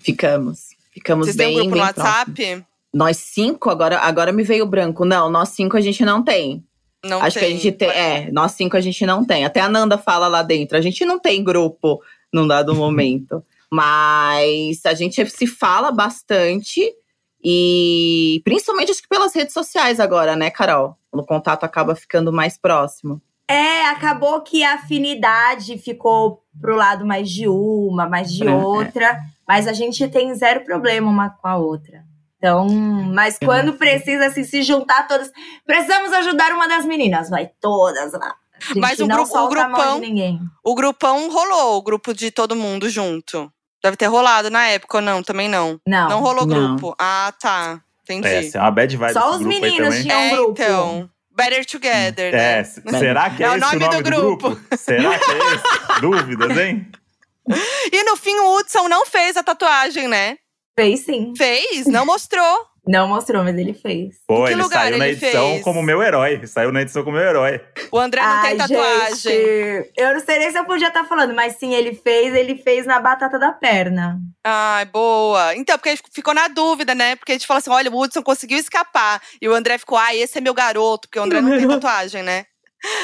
Ficamos. Ficamos Vocês têm bem, um grupo no bem próximos. Nós cinco, agora, agora me veio branco. Não, nós cinco a gente não tem. Não Acho tem. que a gente tem. É, nós cinco a gente não tem. Até a Nanda fala lá dentro. A gente não tem grupo num dado momento. Mas a gente se fala bastante. E principalmente acho que pelas redes sociais agora, né, Carol? O contato acaba ficando mais próximo. É, acabou que a afinidade ficou pro lado mais de uma, mais de É, é. outra. Mas a gente tem zero problema uma com a outra. Então, mas quando precisa assim, se juntar todas. Precisamos ajudar uma das meninas, vai todas lá. Mas o não grupo- o grupão- de ninguém. O grupão rolou, o grupo de todo mundo junto. Deve ter rolado na época ou não? Também não. Não. Não rolou Não. grupo. Ah, tá. Entendi. É, assim, é uma bad vibe Só os grupo meninos tinham- um É, grupo. então. Better Together, É, né? s- será que é, É o esse nome o nome do do grupo? Será que é esse? Dúvidas, hein? E no fim, o Hudson não fez a tatuagem, né? Fez sim. Fez, não mostrou. Não mostrou, mas ele fez. Pô, que ele lugar saiu na ele edição fez? como meu herói. Saiu na edição como meu herói. O André não tem Ai, tatuagem. gente, eu não sei nem se eu podia estar falando, mas sim, ele fez, ele fez na batata da perna. Ai, boa. Então, porque a gente ficou na dúvida, né? Porque a gente falou assim: olha, o Hudson conseguiu escapar. E o André ficou, ah, esse é meu garoto, porque o André não tem tatuagem, né?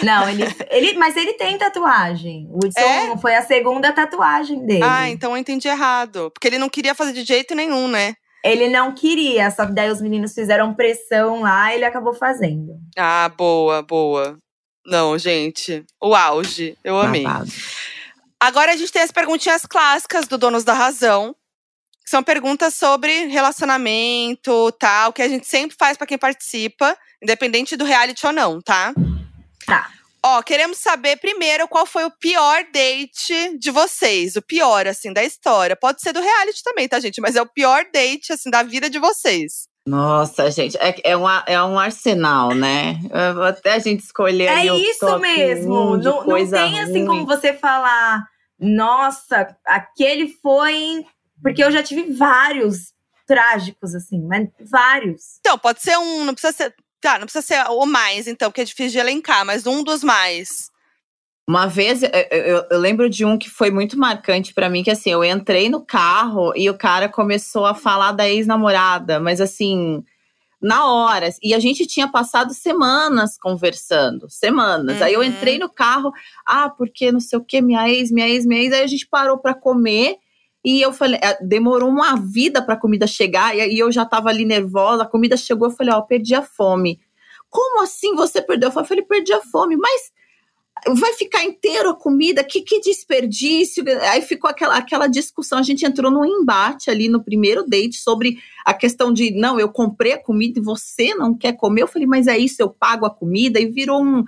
Não, ele, ele, mas ele tem tatuagem. O Hudson É? foi a segunda tatuagem dele. Ah, então eu entendi errado. Porque ele não queria fazer de jeito nenhum, né? Ele não queria, só que daí os meninos fizeram pressão lá e ele acabou fazendo. Ah, boa, boa. Não, gente, o auge. Eu amei. Babado. Agora a gente tem as perguntinhas clássicas do Donos da Razão. Que são perguntas sobre relacionamento, tal, que a gente sempre faz pra quem participa, independente do reality ou não, tá? Tá. Ó, queremos saber primeiro qual foi o pior date de vocês. O pior, assim, da história. Pode ser do reality também, tá, gente? Mas é o pior date, assim, da vida de vocês. Nossa, gente, é, é, um, a- é um arsenal, né? Até a gente escolher É isso mesmo. um não, não tem assim ruim. como você falar, nossa, aquele foi. Porque eu já tive vários trágicos, assim, mas vários. Então, pode ser um, não precisa ser. Tá, não precisa ser o mais, então, porque é difícil de elencar, mas um dos mais. Uma vez, eu, eu- eu lembro de um que foi muito marcante pra mim, que assim, eu entrei no carro e o cara começou a falar da ex-namorada, mas assim, na hora. E a gente tinha passado semanas conversando, semanas. Aí eu Uhum. entrei no carro, ah, porque não sei o que, minha ex, minha ex, minha ex. Aí a gente parou pra comer. E eu falei, eh, demorou uma vida pra comida chegar, e eu já tava ali nervosa, a comida chegou, eu falei, ó, perdi a fome. Como assim você perdeu a fome? Eu falei, perdi a fome, mas vai ficar inteiro a comida? Que, que desperdício! Aí ficou aquela, aquela discussão, a gente entrou num embate ali no primeiro date sobre a questão de, não, eu comprei a comida e você não quer comer. Eu falei, mas é isso, eu pago a comida, e virou um,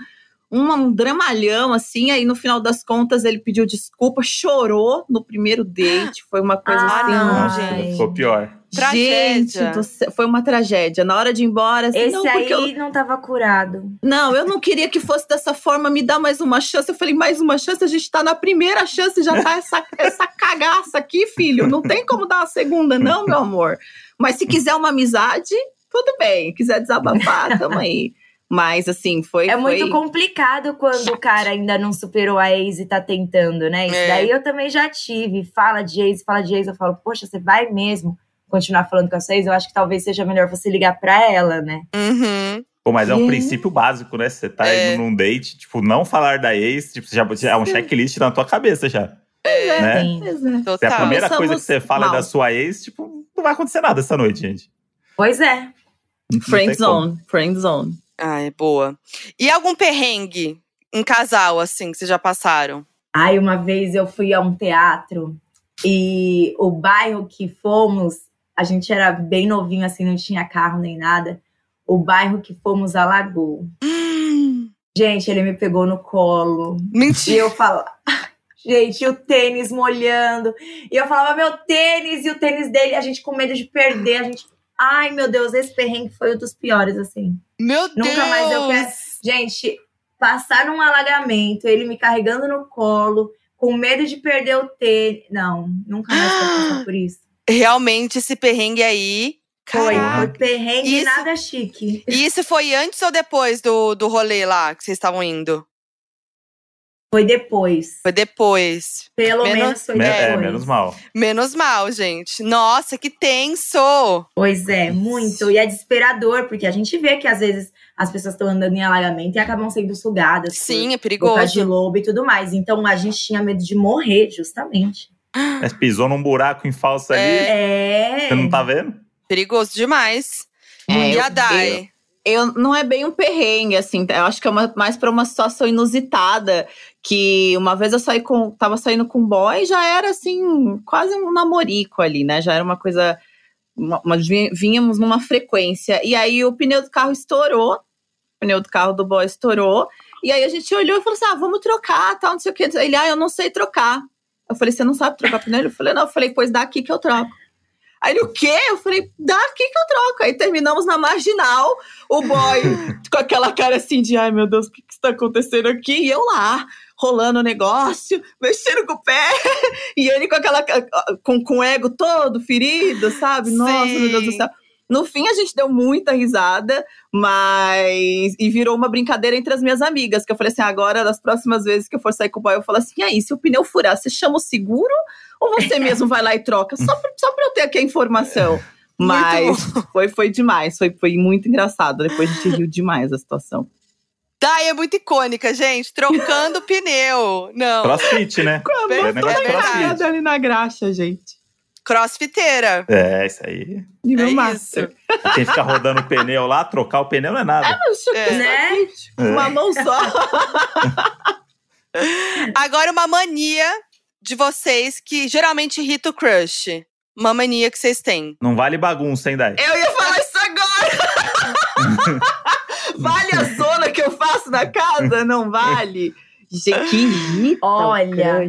um, um dramalhão, assim, aí no final das contas ele pediu desculpa, chorou no primeiro date, foi uma coisa Ah, assim. não, gente. ficou pior. Tragédia. Gente do céu, foi uma tragédia. Na hora de ir embora, assim, Esse não, porque aí eu, não tava curado. não, eu não queria que fosse dessa forma, me dá mais uma chance. Eu falei, mais uma chance, a gente tá na primeira chance, já tá essa, essa cagaça aqui, filho. Não tem como dar uma segunda, não, meu amor. Mas se quiser uma amizade, tudo bem. Quiser desabafar, tamo aí. Mas assim, foi. É muito foi... complicado quando o cara ainda não superou a ex e tá tentando, né? Isso É. daí eu também já tive. Fala de ex, fala de ex. Eu falo, poxa, você vai mesmo continuar falando com a sua ex? Eu acho que talvez seja melhor você ligar pra ela, né? Uhum. Pô, mas é um princípio básico, né? Você tá É. indo num date, tipo, não falar da ex, tipo, já, já é um checklist na tua cabeça já. É, né? Sim. é. Se a primeira coisa que você fala é mal. da sua ex, tipo, não vai acontecer nada essa noite, gente. Pois é. Friend zone, friend zone. Ai, boa. E algum perrengue em casal, assim, que vocês já passaram? Ai, uma vez eu fui a um teatro e o bairro que fomos, a gente era bem novinho, assim, não tinha carro nem nada. O bairro que fomos alagou. Hum, Gente, ele me pegou no colo. E mentira. eu falava, gente, o tênis molhando. E eu falava, meu tênis, e o tênis dele, a gente com medo de perder, a gente. Ai, meu Deus, esse perrengue foi um dos piores, assim. Meu Deus! Nunca mais eu quero- Gente, passar num alagamento, ele me carregando no colo, com medo de perder o tênis. Não, nunca mais quero passar por isso. Realmente, esse perrengue aí. Foi, foi perrengue Isso- nada chique. E isso foi antes ou depois do, do rolê lá que vocês estavam indo? Foi depois. Foi depois. Pelo Menos- menos foi Me- depois. É, menos mal. Menos mal, gente. Nossa, que tenso! Pois é, muito. E é desesperador, porque a gente vê que às vezes as pessoas estão andando em alagamento e acabam sendo sugadas. Sim, é por boca de perigoso. lobo e tudo mais. Então a gente tinha medo de morrer, justamente. Mas pisou num buraco em falso ali, É. você não tá vendo? Perigoso demais. É, e eu- a Dai? Eu não é bem um perrengue, assim, eu acho que é uma- mais pra uma situação inusitada. Que uma vez eu saí com. Tava saindo com um boy, já era assim, quase um namorico ali, né? Já era uma coisa. Uma, uma- vínhamos numa frequência. E aí o pneu do carro estourou. O pneu do carro do boy estourou. E aí a gente olhou e falou assim: ah, vamos trocar, tal, não sei o quê. Ele, ah, eu não sei trocar. Eu falei, você não sabe trocar pneu? Ele falou, não, eu falei, pois dá aqui que eu troco. Aí ele, o quê? Eu falei, dá aqui que eu troco. Aí terminamos na marginal, o boy com aquela cara assim de, ai meu Deus, o que, que está acontecendo aqui? E eu lá, rolando o negócio, mexendo com o pé, e ele com aquela, com, com o ego todo ferido, sabe? Nossa, meu Deus do Sim. céu. No fim, a gente deu muita risada, mas. E virou uma brincadeira entre as minhas amigas. Que eu falei assim: agora, das próximas vezes que eu for sair com o boy, eu falo assim: e aí, se o pneu furar, você chama o seguro? Ou você mesmo vai lá e troca? Só pra, só pra eu ter aqui a informação. Mas foi, foi demais, foi, foi muito engraçado. Depois a gente riu demais a situação. Dai é muito icônica, gente. Trocando pneu. Não. Crossfit, né? Com a É mão toda ali na graxa, gente. Crossfiteira. É, isso aí. Nível É master. Quem fica rodando o pneu lá, trocar o pneu não é nada. É. Né? Uma mão só. Agora, uma mania de vocês que geralmente irrita o crush. Uma mania que vocês têm. Não vale bagunça, hein, Dai? Eu ia falar isso agora! vale a faço na casa? Não vale? Gente, que irrita Olha.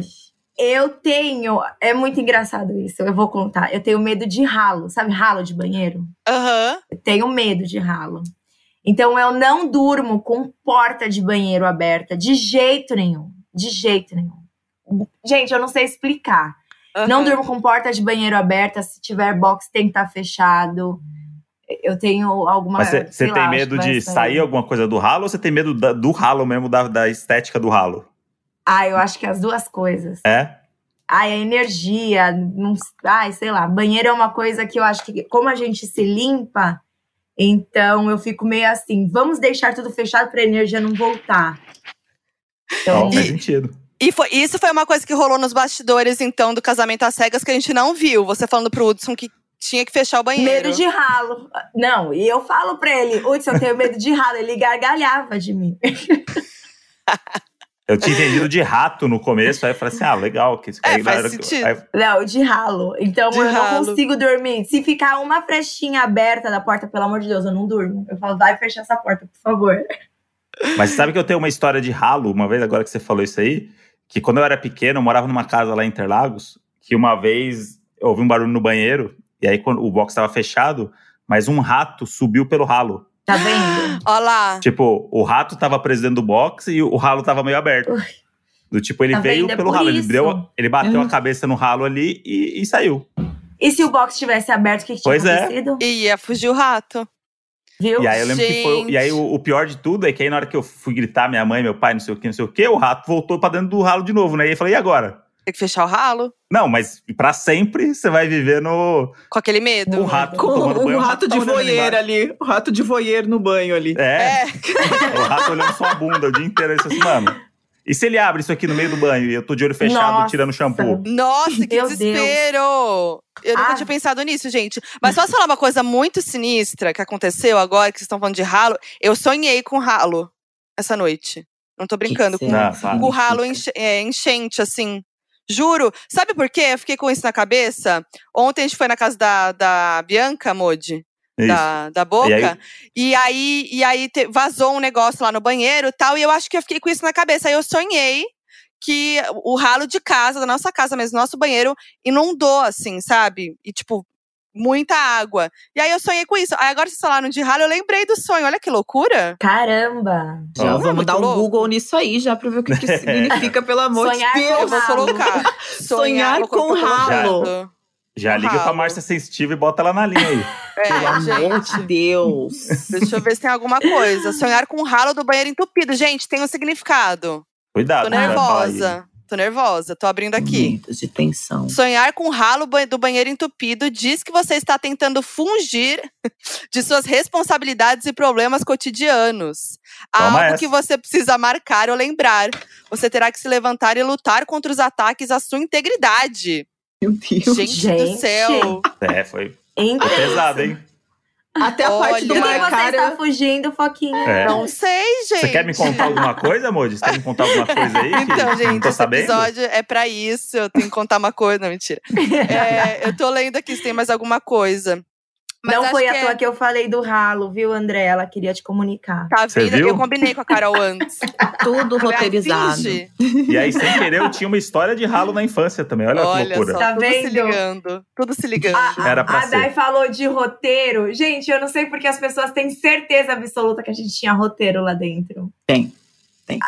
Eu tenho. É muito engraçado isso, eu vou contar. Eu tenho medo de ralo, sabe ralo de banheiro? Aham. Eu tenho medo de ralo. Então eu não durmo com porta de banheiro aberta, de jeito nenhum. De jeito nenhum. Gente, eu não sei explicar. Não aham. durmo com porta de banheiro aberta. Se tiver box, tem que estar fechado. Eu tenho alguma. Mas você tem lá, medo de sair alguma coisa do ralo ou você tem medo da- do ralo mesmo, da, da estética do ralo? Ah, eu acho que as duas coisas. É? Ai, a energia, não, ai, sei lá. Banheiro é uma coisa que eu acho que, como a gente se limpa, Então eu fico meio assim, vamos deixar tudo fechado pra energia não voltar. Então, Então, faz E- sentido. E foi, isso foi uma coisa que rolou nos bastidores, então, do casamento às cegas que a gente não viu. Você falando pro Hudson que tinha que fechar o banheiro. medo de ralo. Não, e eu falo pra ele, Hudson, eu tenho medo de ralo. Ele gargalhava de mim. Eu tinha entendido de rato no começo, aí eu falei assim: ah, legal. Que isso É, aí, faz sentido. aí- Não, de ralo. Então De eu ralo. não consigo dormir. Se ficar uma frechinha aberta da porta, pelo amor de Deus, eu não durmo. Eu falo, vai fechar essa porta, por favor. Mas sabe que eu tenho uma história de ralo, uma vez agora que você falou isso aí, que quando eu era pequeno, eu morava numa casa lá em Interlagos, que uma vez eu ouvi um barulho no banheiro, e aí quando o box estava fechado, mas um rato subiu pelo ralo. Tá vendo? Ó lá. Tipo, o rato tava preso dentro do box e o ralo tava meio aberto. Ui. Do tipo, ele Tá veio? É pelo por ralo, ele, deu, ele bateu Hum. a cabeça no ralo ali e, e saiu. E se o box tivesse aberto, o que, que tinha Pois é. acontecido? E ia fugir o rato. Viu? E aí eu lembro que foi. Gente. E aí o, o pior de tudo é que aí na hora que eu fui gritar, minha mãe, meu pai, não sei o que, não sei o que, o rato voltou pra dentro do ralo de novo, né? E aí eu falei, e agora? Tem que fechar o ralo. Não, mas pra sempre você vai viver no. Com aquele medo. O rato Com tomando banho, o rato de tá olhando ali voyeur ali. O rato de voyeur no banho ali. É, É. o rato olhando sua bunda o dia inteiro. Você assim, mano. E se ele abre isso aqui no meio do banho e eu tô de olho fechado Nossa. tirando shampoo? Nossa, que Meu Deus. desespero! Eu nunca Ah. tinha pensado nisso, gente. Mas posso falar uma coisa muito sinistra que aconteceu agora, que vocês estão falando de ralo? Eu sonhei com ralo essa noite. Não tô brincando. Que com, Não, para. com o ralo enche- é, enchente, assim. Juro. Sabe por quê? Eu fiquei com isso na cabeça. Ontem a gente foi na casa da, da Bianca, Modi. Isso. Da, da Boca. E aí- E aí, e aí te- vazou um negócio lá no banheiro e tal. E eu acho que eu fiquei com isso na cabeça. Aí eu sonhei que o ralo de casa, da nossa casa mesmo, nosso banheiro, inundou, assim, sabe? E, tipo, muita água. E aí eu sonhei com isso. Aí agora vocês falaram de ralo, eu lembrei do sonho. Olha que loucura. Caramba! Já. Não é vamos muito dar um louco? Google nisso aí, já pra ver o que, que significa, pelo amor Sonhar de com Deus. Eu vou ralo. colocar. Sonhar com ralo. Já Com liga pra ralo. Márcia Sensitiva e bota ela na linha aí. Pelo É, amor gente. de Deus. Deixa eu ver se tem alguma coisa. Sonhar com o ralo do banheiro entupido. Gente, tem um significado. Cuidado. Tô né? nervosa. Tô nervosa. Tô abrindo aqui. Momentos de tensão. Sonhar com o ralo do banheiro entupido diz que você está tentando fugir de suas responsabilidades e problemas cotidianos. Toma Algo essa. que você precisa marcar ou lembrar. Você terá que se levantar e lutar contra os ataques à sua integridade. Meu Deus. Gente, do Gente. céu. É, foi, foi pesado, hein? Até a parte Olha. do Do você marcar. está fugindo, Foquinha? É. Não sei, gente. Você quer me contar alguma coisa, Moody? Você quer me contar alguma coisa aí? que Então, não gente, tô esse sabendo? episódio é pra isso. Eu tenho que contar uma coisa. Não, mentira. É, eu tô lendo aqui se tem mais alguma coisa. Mas Não foi à é- toa que eu falei do ralo, viu, André? Ela queria te comunicar. Tá Você vendo? viu? Eu combinei com a Carol antes. Tudo "Ai, roteirizado. finge." E aí, sem querer, eu tinha uma história de ralo na infância também. Olha, que Olha loucura. só, Tá tudo se vendo? ligando. Tudo se ligando. A, a, Era pra a ser. Dai falou de roteiro. Gente, eu não sei porque as pessoas têm certeza absoluta que a gente tinha roteiro lá dentro. Tem.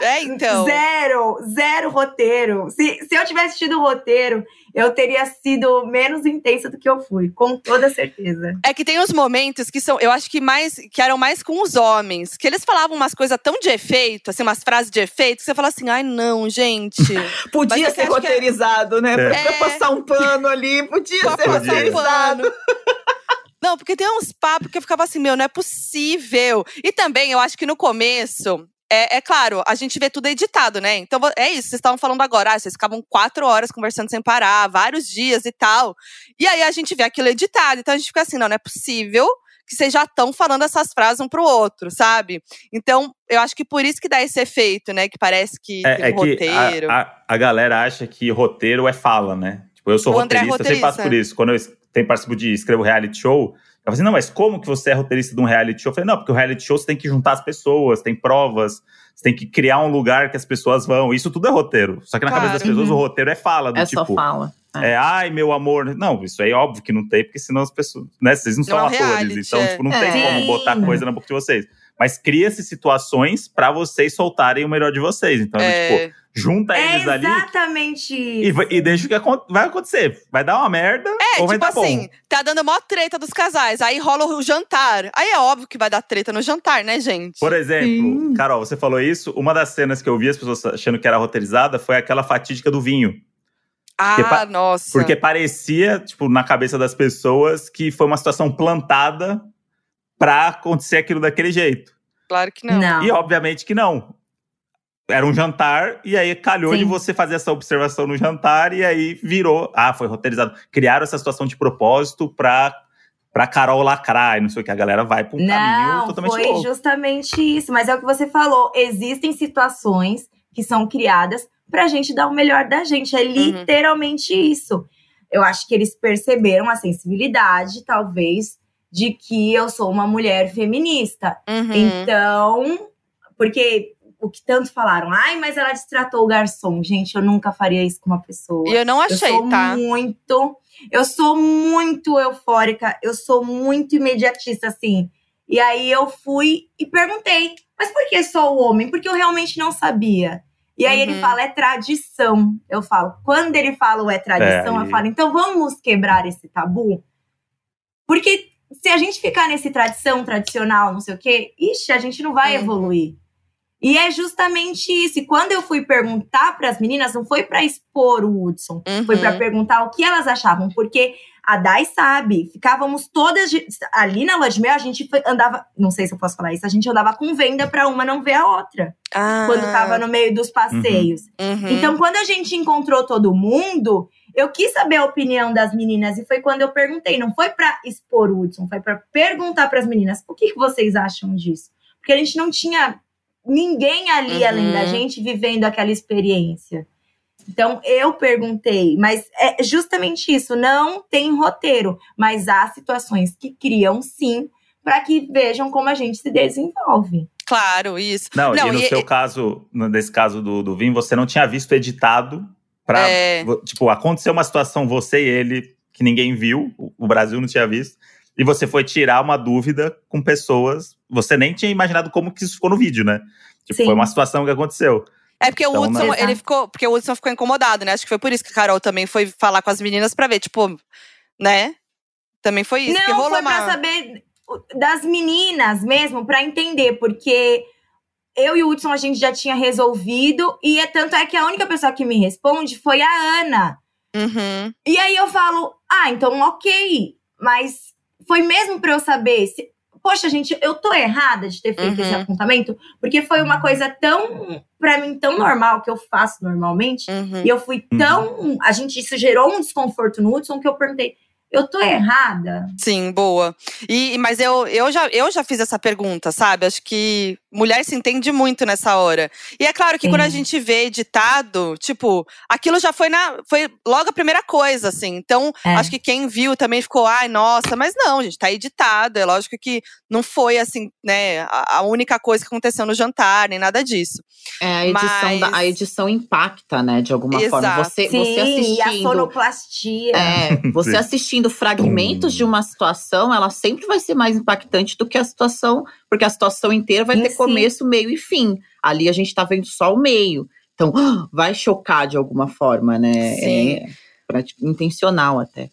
É, então. Zero, zero roteiro. Se, se eu tivesse tido roteiro, eu teria sido menos intensa do que eu fui, com toda certeza. É que tem uns momentos que são, eu acho que mais que eram mais com os homens, que eles falavam umas coisas tão de efeito, assim, umas frases de efeito, que você fala assim, ai não, gente. Podia Mas ser é- roteirizado, né? Pra, É. pra passar um pano ali, podia Só ser um roteirizado. Não, porque tem uns papos que eu ficava assim, meu, não é possível. E também, eu acho que no começo, é, é claro, a gente vê tudo editado, né? Então é isso, vocês estavam falando agora, ah, vocês ficavam quatro horas conversando sem parar, vários dias e tal. E aí a gente vê aquilo editado, então a gente fica assim, não, não é possível que vocês já estão falando essas frases um pro outro, sabe? Então, eu acho que por isso que dá esse efeito, né? Que parece que É, tem é um que roteiro. a, a, a galera acha que roteiro é fala, né? Tipo, eu sou André é roteirista, eu sempre roteirista. por isso. Quando eu tenho participo de escrevo reality show, eu falo assim, não, mas como que você é roteirista de um reality show? Eu falei, não, porque o reality show você tem que juntar as pessoas, tem provas, você tem que criar um lugar que as pessoas vão. Isso tudo é roteiro. Só que na cabeça das Claro. pessoas Uhum. o roteiro é fala, do É tipo. só fala. É. É, ai, meu amor. Não, isso aí é óbvio que não tem, porque senão as pessoas. Né, vocês não, Não são é atores, reality, então, é. tipo, não É. tem como Sim. botar coisa na boca de vocês. Mas cria-se situações pra vocês soltarem o melhor de vocês. Então, tipo, É, junta É eles ali exatamente e, e deixa o que vai acontecer. Vai dar uma merda É, ou vai tipo dar bom. assim, tá dando mó treta dos casais. Aí rola o jantar. Aí é óbvio que vai dar treta no jantar, né, gente? Por exemplo, Sim. Carol, você falou isso. Uma das cenas que eu vi as pessoas achando que era roteirizada foi aquela fatídica do vinho. ah, nossa. Porque parecia, tipo, na cabeça das pessoas que foi uma situação plantada pra acontecer aquilo daquele jeito. Claro que não. Não. E obviamente que não. Era um jantar, e aí calhou Sim. de você fazer essa observação no jantar, e aí virou. Ah, foi roteirizado. Criaram essa situação de propósito pra, pra Carol lacrar, e não sei o que. A galera vai pra um caminho Não, totalmente foi louco. justamente isso. Mas é o que você falou. Existem situações que são criadas pra gente dar o melhor da gente. É literalmente isso. Eu acho que eles perceberam a sensibilidade, talvez, de que eu sou uma mulher feminista. Uhum. Então, porque o que tanto falaram, ai, mas ela destratou o garçom. Gente, eu nunca faria isso com uma pessoa. E eu não achei, eu sou tá? muito, eu sou muito eufórica, eu sou muito imediatista, assim. E aí eu fui e perguntei, mas por que só o homem? Porque eu realmente não sabia. E aí ele Uhum. fala, é tradição. Eu falo, quando ele fala o é tradição, É, eu falo, então vamos quebrar esse tabu? Porque se a gente ficar nesse tradição, tradicional, não sei o quê, ixi, a gente não vai Uhum. evoluir. E é justamente isso. E quando eu fui perguntar para as meninas, não foi para expor o Hudson, foi Uhum. para perguntar o que elas achavam, porque a Dai sabe, ficávamos todas de- ali na lua de mel, a gente foi- andava, não sei se eu posso falar isso, a gente andava com venda para uma não ver a outra, Ah, quando tava no meio dos passeios. uhum. Então, quando a gente encontrou todo mundo, eu quis saber a opinião das meninas e foi quando eu perguntei, não foi para expor o Hudson, foi para perguntar para as meninas, o que, que vocês acham disso? Porque a gente não tinha ninguém ali Uhum. além da gente vivendo aquela experiência. Então eu perguntei, mas é justamente isso, não tem roteiro, mas há situações que criam sim para que vejam como a gente se desenvolve. Claro, isso. Não, Não, e no e- seu e- caso, no- nesse caso do, do Vim, você não tinha visto editado pra. É. Tipo, aconteceu uma situação, você e ele, que ninguém viu, o- o Brasil não tinha visto, e você foi tirar uma dúvida com pessoas. Você nem tinha imaginado como que isso ficou no vídeo, né? Tipo, Sim. foi uma situação que aconteceu. É porque o Então, Hudson, não- ele ficou, porque o Hudson ficou incomodado, né? Acho que foi por isso que a Carol também foi falar com as meninas pra ver, tipo, né? Também foi isso. Não, rolou foi pra uma... saber das meninas mesmo, pra entender, porque eu e o Hudson a gente já tinha resolvido, e é tanto é que a única pessoa que me responde foi a Ana. Uhum. E aí eu falo, ah, então ok, mas foi mesmo pra eu saber se. Poxa, gente, eu tô errada de ter feito Uhum. esse apontamento, porque foi uma coisa tão, pra mim, tão normal que eu faço normalmente. Uhum. E eu fui tão. A gente, isso gerou um desconforto no Hudson que eu perguntei: eu tô errada? Sim, boa. E, e- mas eu, eu, já, eu já fiz essa pergunta, sabe? Acho que mulher se entende muito nessa hora. E é claro que Sim. quando a gente vê editado, tipo, aquilo já foi na. Foi logo a primeira coisa, assim. Então, É. acho que quem viu também ficou, ai, nossa, mas não, gente, tá editado. É lógico que não foi assim, né, a, única coisa que aconteceu no jantar, nem nada disso. É, a edição, da- Mas- a edição impacta, né, de alguma forma. Exato. Você, Sim, você e a assistindo. sonoplastia. É, você Sim. assistindo fragmentos de uma situação, ela sempre vai ser mais impactante do que a situação, porque a situação inteira vai Em ter. Começo, meio e fim. Ali a gente tá vendo só o meio. Então, vai chocar de alguma forma, né? Sim. É prati- intencional até.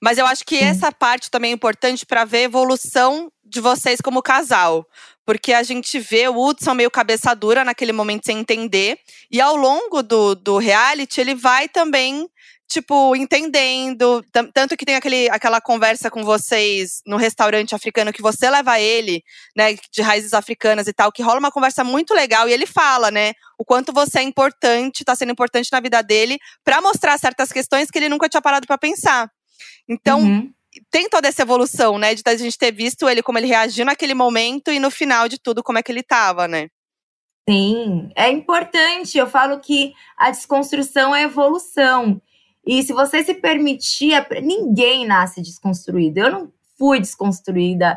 Mas eu acho que Sim. essa parte também é importante pra ver a evolução de vocês como casal. Porque a gente vê o Hudson meio cabeça dura naquele momento sem entender. E ao longo do, do reality, ele vai também, tipo, entendendo. Tanto que tem aquele, aquela conversa com vocês no restaurante africano que você leva ele, né, de raízes africanas e tal, que rola uma conversa muito legal. E ele fala, né, o quanto você é importante, tá sendo importante na vida dele, pra mostrar certas questões que ele nunca tinha parado pra pensar. Então, Uhum. tem toda essa evolução, né? De a gente ter visto ele como ele reagiu naquele momento e no final de tudo como é que ele tava, né? Sim, é importante. Eu falo que a desconstrução é evolução. E se você se permitir, ninguém nasce desconstruído. Eu não fui desconstruída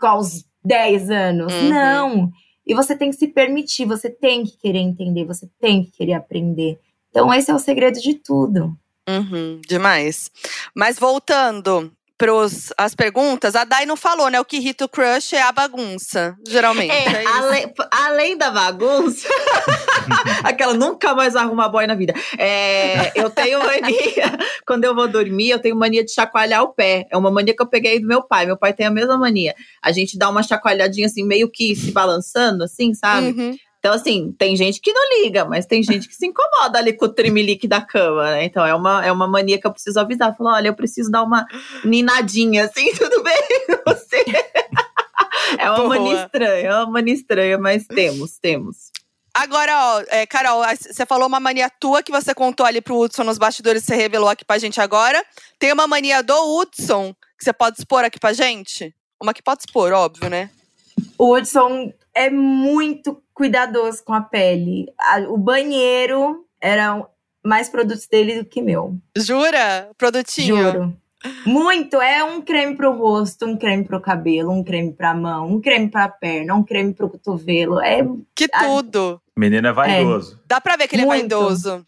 aos 10 anos, Uhum. não. E você tem que se permitir, você tem que querer entender, você tem que querer aprender. Então, esse é o segredo de tudo. Uhum, demais. Mas voltando pros as perguntas, a Dai não falou, né? O que irrita o crush é a bagunça, geralmente. É, É, além, além da bagunça, aquela nunca mais arruma boy na vida. É, eu tenho mania, quando eu vou dormir, eu tenho mania de chacoalhar o pé. É uma mania que eu peguei do meu pai. Meu pai tem a mesma mania. A gente dá uma chacoalhadinha assim, meio que se balançando, assim, sabe? Uhum. Então, assim, tem gente que não liga, mas tem gente que se incomoda ali com o trimelique da cama, né? Então, é uma, é uma mania que eu preciso avisar. Falar, olha, eu preciso dar uma ninadinha, assim, tudo bem? Você É uma Boa. mania estranha, é uma mania estranha, mas temos, temos. Agora, ó, é, Carol, você falou uma mania tua que você contou ali pro Hudson nos bastidores, você revelou aqui pra gente agora. Tem uma mania do Hudson que você pode expor aqui pra gente? Uma que pode expor, óbvio, né? O Hudson é muito cuidadoso com a pele. A- O banheiro era mais produtos dele do que meu. Jura? Produtinho. Juro. Muito. É um creme pro rosto, um creme pro cabelo, um creme pra mão, um creme pra perna, um creme pro cotovelo. É Que tudo. Menino é vaidoso. Dá pra ver que ele é Muito. vaidoso.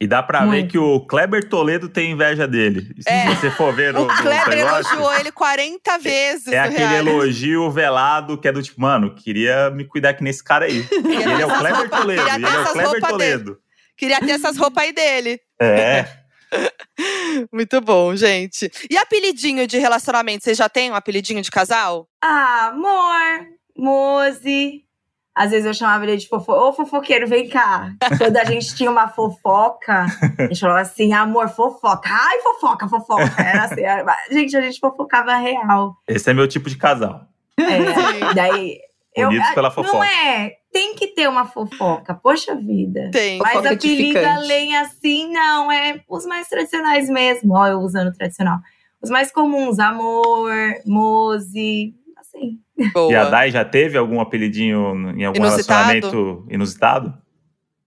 E dá pra ver Muito. que o Kleber Toledo tem inveja dele. Se É. você for ver no, O no Kleber negócio, elogiou ele 40 vezes. É aquele reality. elogio velado que é do tipo, mano, queria me cuidar que nesse cara aí. Ele é o Kleber roupas- Toledo. queria ter ele é o essas Kleber roupas Toledo. Queria ter essas roupas aí dele. É. Muito bom, gente. E apelidinho de relacionamento? Vocês já têm um apelidinho de casal? Ah, amor, Mose. Às vezes eu chamava ele de fofo. Ô, fofoqueiro, vem cá. Quando a gente tinha uma fofoca, a gente falava assim, amor, fofoca. Ai, fofoca, fofoca. Era assim. era- Gente, a gente fofocava real. Esse é meu tipo de casal. É, daí. Eu, Unidos pela Não fofoca. é. Tem que ter uma fofoca. Poxa vida. Tem. Mas Fofoca apelido além assim, não. É os mais tradicionais mesmo. Ó, eu usando o tradicional. Os mais comuns, amor, Mose, assim. Boa. E a Dai já teve algum apelidinho em algum Inusitado? relacionamento inusitado?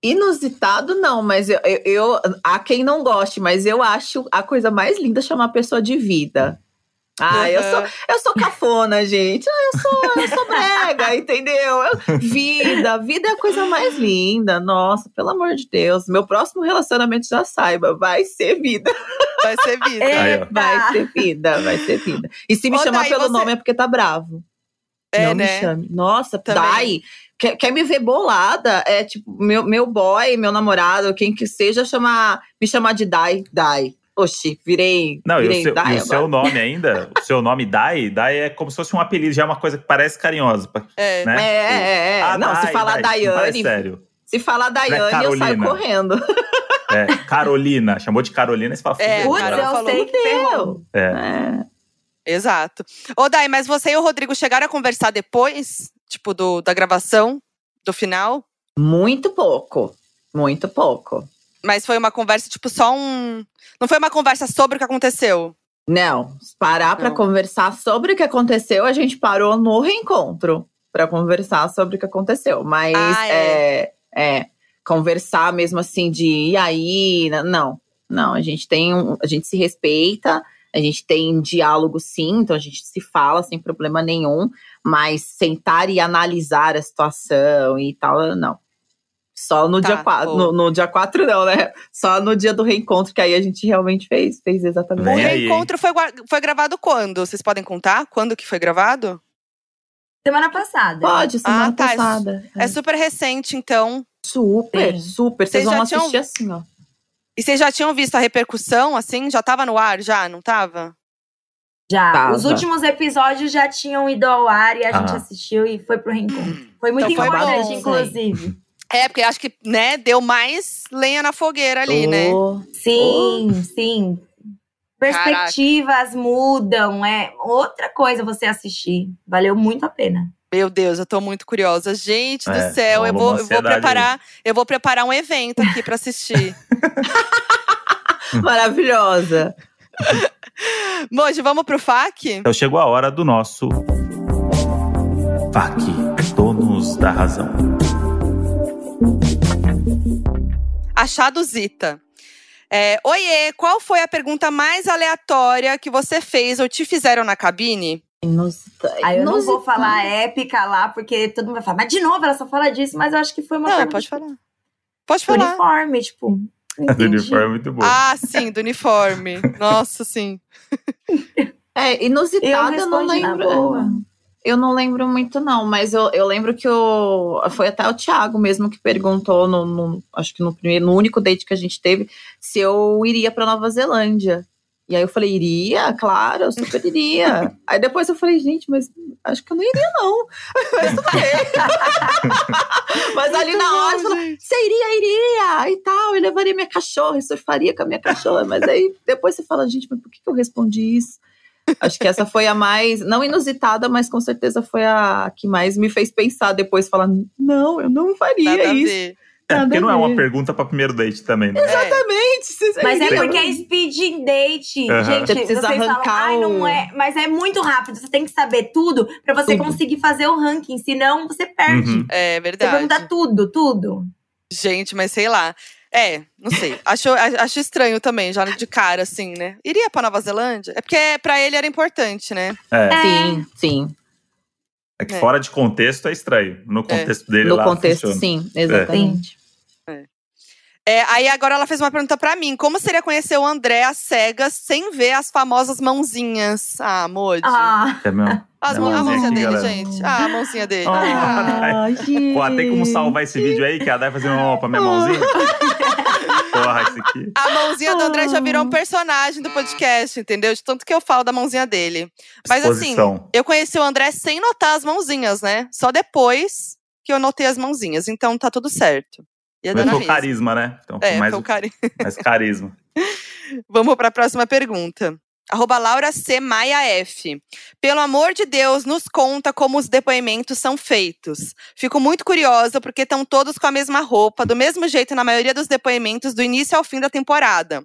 Inusitado, não, mas eu, eu, eu- há quem não goste, mas eu acho a coisa mais linda chamar a pessoa de vida. Ah, eu sou, eu sou cafona, gente. Ah, Eu sou, eu sou brega, entendeu? Eu- vida, vida é a coisa mais linda. Nossa, pelo amor de Deus. Meu próximo relacionamento já saiba, vai ser vida. Vai ser vida. É. Vai ser vida, vai ser vida. E se me Ô, chamar Dai, pelo você- nome é porque tá bravo. É, não né? me chame. Nossa, Também. Dai, quer, quer me ver bolada? É tipo, meu, meu boy, meu namorado, quem que seja, chamar, me chamar de Dai. Dai. Oxi, virei, Não, e o, virei seu, Dai e o seu nome ainda, o seu nome Dai, Dai é como se fosse um apelido, já é uma coisa que parece carinhosa, É. né? É, é, é. Ah, não, se Dai, falar Dai, não parece Daiane, sério. se falar Daiane, eu saio correndo. É, Carolina, chamou de Carolina, você fala, É, Putz, eu sei que ferrou. É. É. Exato. Ô, Dai, mas você e o Rodrigo chegaram a conversar depois, tipo, do, da gravação, do final? Muito pouco. Muito pouco. Mas foi uma conversa, tipo, só um. Não foi uma conversa sobre o que aconteceu. Não, parar para conversar sobre o que aconteceu, a gente parou no reencontro para conversar sobre o que aconteceu. Mas Ah, é. é, conversar mesmo assim de e aí, não. Não, a gente tem um, a gente se respeita, a gente tem diálogo sim, então a gente se fala sem problema nenhum, mas sentar e analisar a situação e tal, não. Só no Tá, dia 4, boa. no, no dia 4 não, né? Só no dia do reencontro, que aí a gente realmente fez, fez exatamente O aí, reencontro foi, foi gravado quando? Vocês podem contar? Quando que foi gravado? Semana passada. Pode, semana Ah, tá. passada. É super recente, então. Super, Sim. super. Vocês Vocês vão já tinham- assistir assim, ó. E vocês já tinham visto a repercussão, assim? Já tava no ar, já? Não tava? Já. Tava. Os últimos episódios já tinham ido ao ar e a gente Ah. assistiu e foi pro reencontro. Foi muito Então importante, inclusive. É, porque acho que, né, deu mais lenha na fogueira ali, né? Oh, Sim, sim. Perspectivas mudam, é outra coisa você assistir. Valeu muito a pena. Meu Deus, eu tô muito curiosa. Gente É, do céu, eu vou, eu vou preparar, eu vou preparar um evento aqui pra assistir. Maravilhosa. Moji, vamos pro FAQ? Então chegou a hora do nosso FAQ, donos da razão. Achado Zita. É, Oiê, qual foi a pergunta mais aleatória que você fez ou te fizeram na cabine? Inusita- Aí eu não vou falar épica lá, porque todo mundo vai falar, mas de novo ela só fala disso, mas eu acho que foi uma Não, pergunta pode falar. Pode do falar. uniforme, tipo. não Do uniforme é muito bom. Ah, sim, do uniforme. Nossa, sim. É, Eu inusitada, eu, não respondi na lembro. Eu não lembro muito, não, mas eu, eu lembro que o, foi até o Thiago mesmo que perguntou, no, no- acho que no primeiro, no único date que a gente teve, se eu iria pra Nova Zelândia. E aí eu falei, iria? Claro, eu super iria. aí depois eu falei, gente, mas acho que eu não iria, não. mas tudo bem. mas ali na hora, eu falei, você iria, iria, e tal, eu levaria minha cachorra, e surfaria com a minha cachorra. Mas aí depois você fala, gente, mas por que que eu respondi isso? Acho que essa foi a mais, não inusitada, mas com certeza foi a que mais me fez pensar depois, falar, não, eu não faria Nada isso. É, Nada porque não é uma pergunta pra primeiro date também, né? É. Exatamente. vocês Mas é porque é speed date. Aham. Gente, Você precisa vocês falam, arrancar ai, o- não é. Mas é muito rápido. Você tem que saber tudo pra você Tudo. conseguir fazer o ranking. Senão, você perde. Uhum. É Você verdade. pergunta tudo, tudo. Gente, mas sei lá. É, não sei. Acho, acho estranho também, já de cara, assim, né? Iria pra Nova Zelândia? É porque pra ele era importante, né? É, Sim, sim. é que É. fora de contexto é estranho. No contexto dele No lá contexto, funciona. sim, exatamente. É, aí agora ela fez uma pergunta pra mim. Como seria conhecer o André às cegas sem ver as famosas mãozinhas? Ah, Moji. Ah, É mesmo? As a mão- a mãozinha aqui, dele, galera. gente. Ah, a mãozinha dele. Oh. Ah. Gente. Pô, tem como salvar esse vídeo aí, que a Dai fazendo uma pra minha mãozinha? Porra, esse aqui. A mãozinha do André já virou um personagem do podcast, entendeu? De tanto que eu falo da mãozinha dele. Mas assim, Exposição. eu conheci o André sem notar as mãozinhas, né? Só depois que eu notei as mãozinhas. Então tá tudo certo. E a Mas foi o carisma, né? Então, É, mais, foi o carinho. mais carisma. Vamos para a próxima pergunta. Arroba Laura C. Maia F. Pelo amor de Deus, nos conta como os depoimentos são feitos. Fico muito curiosa porque estão todos com a mesma roupa, do mesmo jeito na maioria dos depoimentos do início ao fim da temporada.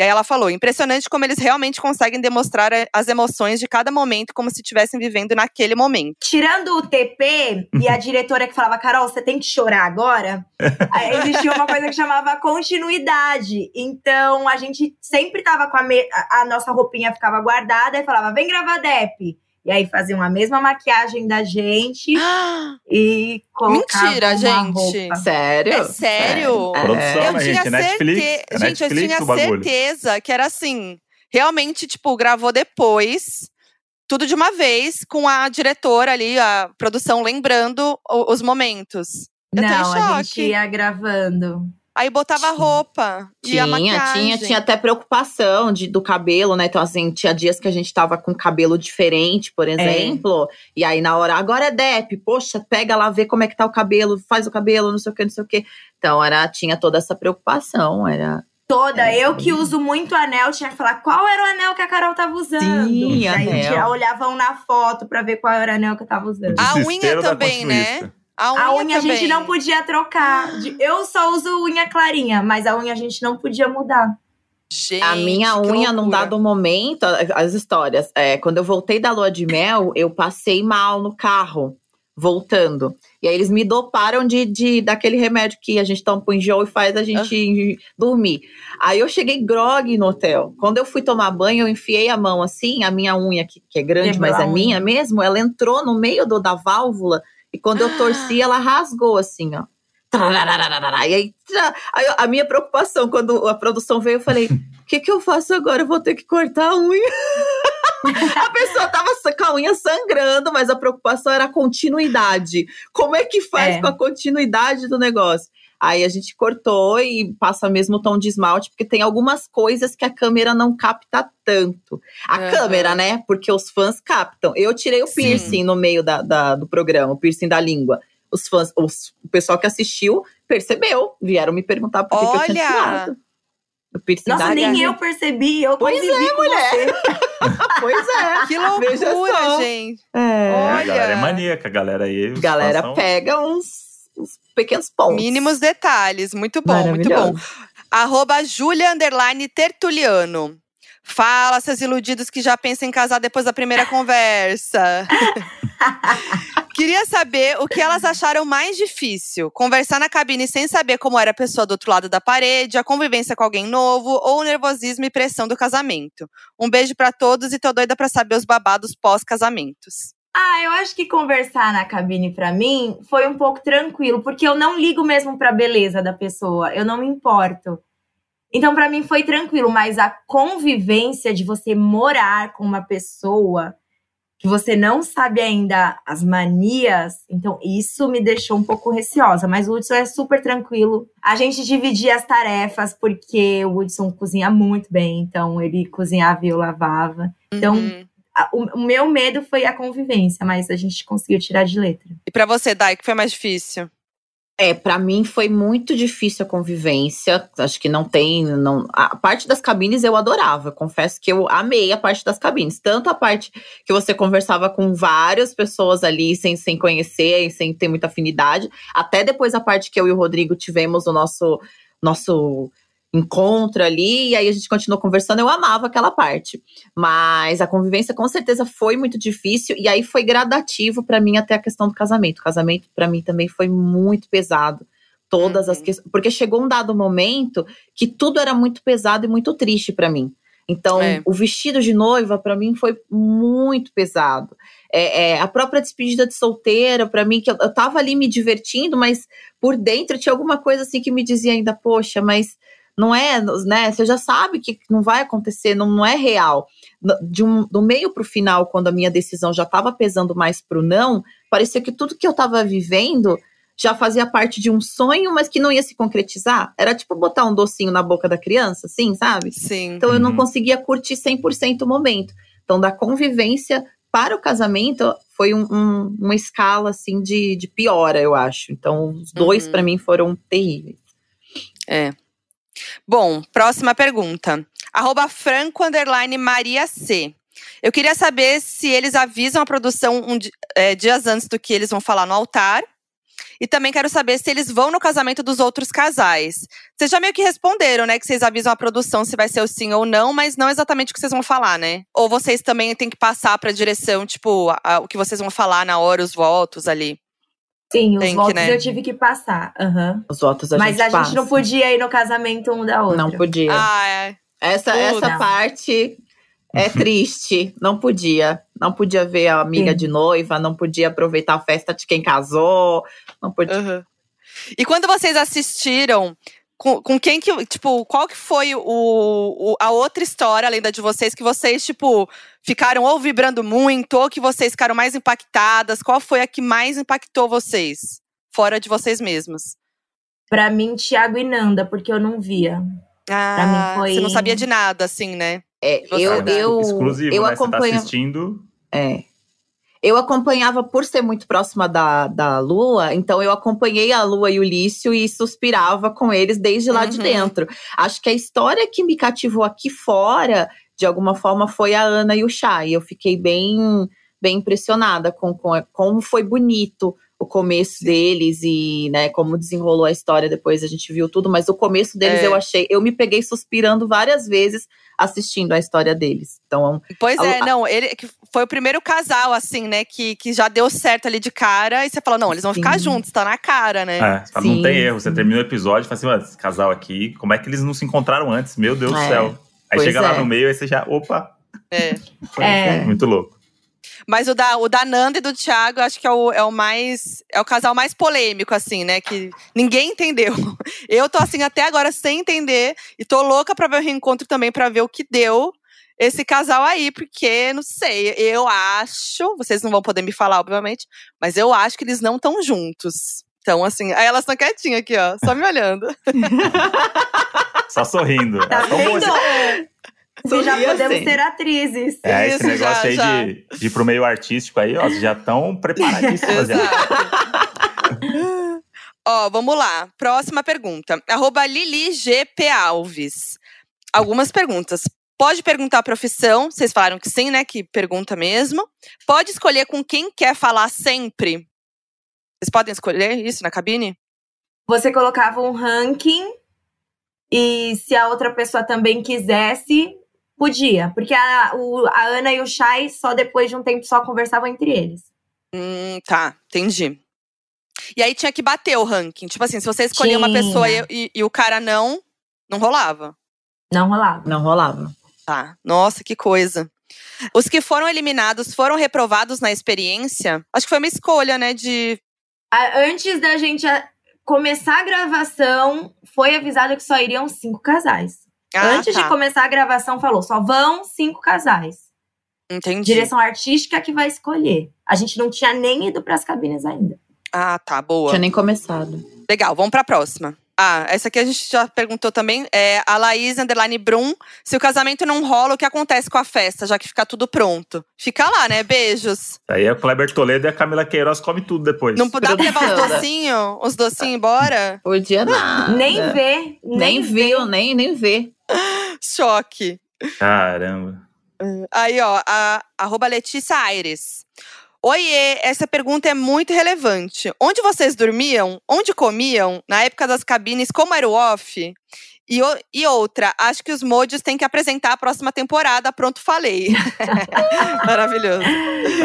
E aí ela falou: impressionante como eles realmente conseguem demonstrar eh, as emoções de cada momento como se estivessem vivendo naquele momento. tirando o TP e a diretora que falava, Carol, você tem que chorar agora, existia uma coisa que chamava continuidade. Então, a gente sempre tava com a, me- a- a nossa roupinha ficava guardada e falava, vem gravar DEP. E aí faziam a mesma maquiagem da gente e colocavam Mentira, uma gente. roupa. Sério? É sério? É. Produção, Eu né, tinha gente? Netflix. certe- É Gente, eu Netflix tinha certeza que era assim. Realmente, tipo, gravou depois, tudo de uma vez, com a diretora ali, a produção, lembrando os momentos. Eu tô em Não, a choque. gente ia gravando. Aí botava a roupa e a Tinha, maquiagem. tinha, tinha até preocupação de, do cabelo, né? Então, assim, tinha dias que a gente tava com cabelo diferente, por exemplo. E aí, na hora, agora é DEP, poxa, pega lá, vê como é que tá o cabelo, faz o cabelo, não sei o que, não sei o que. Então, era, tinha toda essa preocupação, era. Toda. É. Eu que uso muito anel, tinha que falar qual era o anel que a Carol tava usando. Sim, aí anel. já olhavam na foto pra ver qual era o anel que eu tava usando. A unha também, né? A unha, A unha a gente não podia trocar. De- Eu só uso unha clarinha, mas a unha a gente não podia mudar. Gente, a minha unha, num dado momento, as histórias. É, quando eu voltei da lua de mel, eu passei mal no carro, voltando. E aí eles me doparam de, de daquele remédio que a gente toma pro enjoo e faz a gente dormir. Aí eu cheguei grog no hotel. Quando eu fui tomar banho, eu enfiei a mão assim, a minha unha, que, que é grande, Quebrou mas a é unha. minha mesmo, ela entrou no meio do, da válvula. E quando eu torci, ela rasgou assim, ó. E aí, a minha preocupação, quando a produção veio, eu falei: o que, que eu faço agora? Eu vou ter que cortar a unha. a pessoa tava com a unha sangrando, mas a preocupação era a continuidade. Como é que faz É. com a continuidade do negócio? Aí a gente cortou e passa mesmo tom de esmalte, porque tem algumas coisas que a câmera não capta tanto. A Aham. câmera, né? Porque os fãs captam. Eu tirei o Sim. piercing no meio da, da- do programa, o piercing da língua. Os fãs, os- o pessoal que assistiu percebeu, vieram me perguntar por que, que eu tinha Olha! tirado. O piercing Nossa, nem eu percebi. Eu Pois convivi com você. Pois é. Que loucura, gente. É. É, a Olha. galera é maníaca, a galera aí. Galera são- pega uns, uns pequenos pontos. Mínimos detalhes. Muito bom, muito bom. Arroba Julia Underline Tertuliano. Fala, seus iludidos que já pensam em casar depois da primeira conversa. Queria saber o que elas acharam mais difícil: conversar na cabine sem saber como era a pessoa do outro lado da parede, a convivência com alguém novo ou o nervosismo e pressão do casamento. Um beijo pra todos e tô doida pra saber os babados pós-casamentos. Ah, eu acho que conversar na cabine pra mim foi um pouco tranquilo, porque eu não ligo mesmo pra beleza da pessoa, eu não me importo. Então pra mim foi tranquilo, mas a convivência de você morar com uma pessoa que você não sabe ainda as manias, então isso me deixou um pouco receosa, mas o Hudson é super tranquilo. A gente dividia as tarefas porque o Hudson cozinha muito bem, então ele cozinhava e eu lavava. Então, Uhum. O, o meu medo foi a convivência, mas a gente conseguiu tirar de letra. E pra você, Dai, que foi mais difícil? É, para mim foi muito difícil a convivência. Acho que não tem, não. A parte das cabines eu adorava. Confesso que eu amei a parte das cabines, tanto a parte que você conversava com várias pessoas ali sem, sem conhecer e sem ter muita afinidade, até depois a parte que eu e o Rodrigo tivemos o nosso nosso encontro ali, e aí a gente continuou conversando, eu amava aquela parte. Mas a convivência com certeza foi muito difícil, e aí foi gradativo para mim até a questão do casamento. O casamento para mim também foi muito pesado. Todas uhum. as questões. Porque chegou um dado momento que tudo era muito pesado e muito triste para mim. Então, é. o vestido de noiva para mim foi muito pesado. É, é, a própria despedida de solteira, para mim, que eu, eu tava ali me divertindo, mas por dentro tinha alguma coisa assim que me dizia ainda, poxa, mas não é, né? Você já sabe que não vai acontecer, não, não é real. De um, do meio para o final, quando a minha decisão já estava pesando mais para o não, parecia que tudo que eu estava vivendo já fazia parte de um sonho, mas que não ia se concretizar. Era tipo botar um docinho na boca da criança, assim, sabe? Sim. Então eu não uhum. conseguia curtir 100% o momento. Então, da convivência para o casamento, foi um, um, uma escala, assim, de, de piora, eu acho. Então, os dois, uhum. para mim, foram terríveis. É, Bom, próxima pergunta. Arroba Franco Maria C. Eu queria saber se eles avisam a produção um, é, dias antes do que eles vão falar no altar. E também quero saber se eles vão no casamento dos outros casais. Vocês já meio que responderam, né? Que vocês avisam a produção se vai ser o sim ou não, mas não exatamente o que vocês vão falar, né? Ou vocês também têm que passar para a direção, tipo, a, a, o que vocês vão falar na hora, os votos ali. Sim, os Tem votos que, né? eu tive que passar. Uhum. Os votos a Mas gente a passa. gente não podia ir no casamento um da outra. Não podia. Ah, é. Essa, essa parte é triste. Não podia. Não podia ver a amiga Sim. de noiva, não podia aproveitar a festa de quem casou. Não podia. Uhum. E quando vocês assistiram, com, com quem que, tipo, qual que foi o, o, a outra história, além da de vocês, que vocês, tipo, ficaram ou vibrando muito, ou que vocês ficaram mais impactadas? Qual foi a que mais impactou vocês? Fora de vocês mesmas. Pra mim, Thiago e Nanda, porque eu não via. Ah, foi... você não sabia de nada, assim, né? É, eu, eu, Exclusivo, eu né? acompanho... Você tá assistindo. É. Eu acompanhava por ser muito próxima da, da Lua, então eu acompanhei a Lua e o Lício e suspirava com eles desde lá uhum. de dentro. Acho que a história que me cativou aqui fora, de alguma forma, foi a Ana e o Chay. Eu fiquei bem, bem impressionada com, com como foi bonito o começo deles e, né, como desenrolou a história depois a gente viu tudo, mas o começo deles é. eu achei, eu me peguei suspirando várias vezes assistindo a história deles. Então, pois a, é, não, ele foi o primeiro casal assim, né, que, que já deu certo ali de cara e você fala, não, eles vão sim. ficar juntos, tá na cara, né? É, não tem erro, você termina o episódio e fala assim, mas esse casal aqui, como é que eles não se encontraram antes? Meu Deus é. do céu. Aí pois chega lá é. no meio, aí você já, opa. É. é. Muito louco. Mas o da, o da Nanda e do Thiago, acho que é o, é o mais. É o casal mais polêmico, assim, né? Que ninguém entendeu. Eu tô assim até agora sem entender. E tô louca pra ver o reencontro também, pra ver o que deu esse casal aí, porque, não sei, eu acho. Vocês não vão poder me falar, obviamente, mas eu acho que eles não estão juntos. Então, assim, aí elas estão quietinhas aqui, ó, só me olhando. só sorrindo. Tá vendo? Vocês já podemos assim. ser atrizes. É, Isso, esse negócio já, aí já. De, de ir pro meio artístico aí, ó, vocês já estão preparadíssimas. ó, vamos lá. Próxima pergunta. Arroba Lili GP Alves. Algumas perguntas. Pode perguntar a profissão, vocês falaram que sim, né? Que pergunta mesmo. Pode escolher com quem quer falar sempre. Vocês podem escolher isso na cabine? Você colocava um ranking e se a outra pessoa também quisesse, Podia, porque a, o, a Ana e o Chay só depois de um tempo só conversavam entre eles. Hum, tá, entendi. E aí tinha que bater o ranking. Tipo assim, se você escolher uma pessoa e, e, e, o cara não, não rolava. Não rolava. Não rolava. Tá. Nossa, que coisa. Os que foram eliminados foram reprovados na experiência? Acho que foi uma escolha, né? De. Antes da gente começar a gravação, foi avisado que só iriam cinco casais. Ah, Antes tá. de começar a gravação, falou: só vão cinco casais. Entendi. Direção artística que vai escolher. A gente não tinha nem ido para as cabines ainda. Ah, tá, boa. Tinha nem começado. Legal, vamos para a próxima. Ah, essa aqui a gente já perguntou também. É a Laís Underline Brum. Se o casamento não rola, o que acontece com a festa, já que fica tudo pronto? Fica lá, né? Beijos. Aí é o Kleber Toledo e a Camila Queiroz come tudo depois. Não dá pra levar os docinhos? Os docinhos embora? Podia nada. Nem vê. Nem viu, nem, nem vê. Choque. Caramba. Aí, ó, a arroba Letícia Aires. Oiê, essa pergunta é muito relevante. Onde vocês dormiam? Onde comiam? Na época das cabines, como era o off? E, o- e outra, acho que os mods têm que apresentar a próxima temporada. Pronto, falei. Maravilhoso.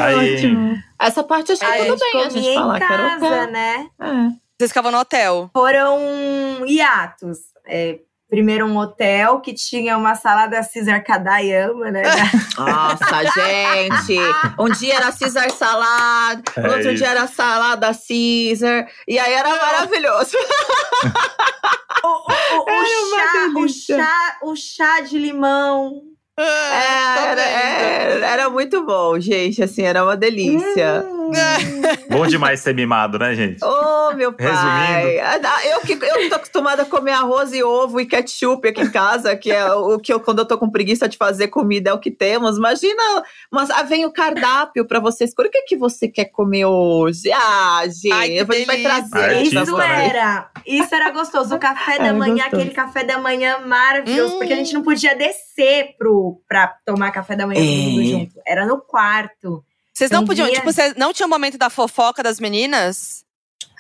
Aí, Essa parte acho que tudo bem a gente falar em era casa, né? É. Vocês ficavam no hotel. Foram hiatos. É, primeiro um hotel que tinha uma salada Cesar Kadayama, né? Nossa, gente! Um dia era Caesar salad, no É outro isso. dia era salada Caesar, e aí era maravilhoso. o, o- o- o chá, o chá, o chá de limão. Ah, É, tô era, vendo. é, era muito bom, gente, assim, era uma delícia. Hum. bom demais ser mimado, né, gente? Ô, meu pai! Resumindo. Ah, Eu que, eu tô acostumada a comer arroz e ovo e ketchup aqui em casa, que é o que eu, quando eu tô com preguiça de fazer comida, é o que temos. Imagina, mas ah, vem o cardápio pra você escolher. O que, que você quer comer hoje? Ah, gente, Ai, que a gente vai trazer. Artista, Isso né? era, isso era gostoso. O café da Era manhã, gostoso. aquele café da manhã maravilhoso, Hum. porque a gente não podia descer pro, pra tomar café da manhã todo mundo É. junto. Era no quarto. Vocês não podiam, via- tipo, vocês não tinha um momento da fofoca das meninas?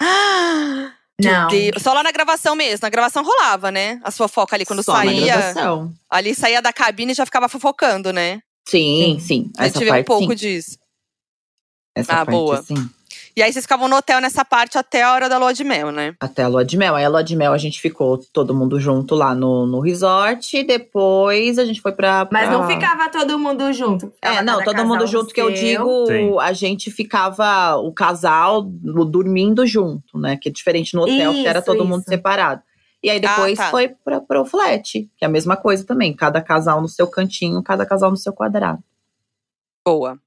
Ah, Não. Só lá na gravação mesmo. Na gravação rolava, né? As fofocas ali quando Só na saía. gravação. Ali saía da cabine e já ficava fofocando, né? Sim, sim. A Essa gente vê um parte, pouco sim. disso. Essa Ah, parte, boa. sim. E aí vocês ficavam no hotel nessa parte até a hora da lua de mel, né? Até a lua de mel. Aí a lua de mel a gente ficou todo mundo junto lá no, no resort. Depois a gente foi pra. Mas pra- não ficava todo mundo junto. É, não, todo mundo junto que eu digo, Sim. a gente ficava, o casal dormindo junto, né? Que é diferente no hotel, que era Isso, todo mundo isso. separado. E aí depois tá. foi pra, pro flat, que é a mesma coisa também. Cada casal no seu cantinho, cada casal no seu quadrado. Boa.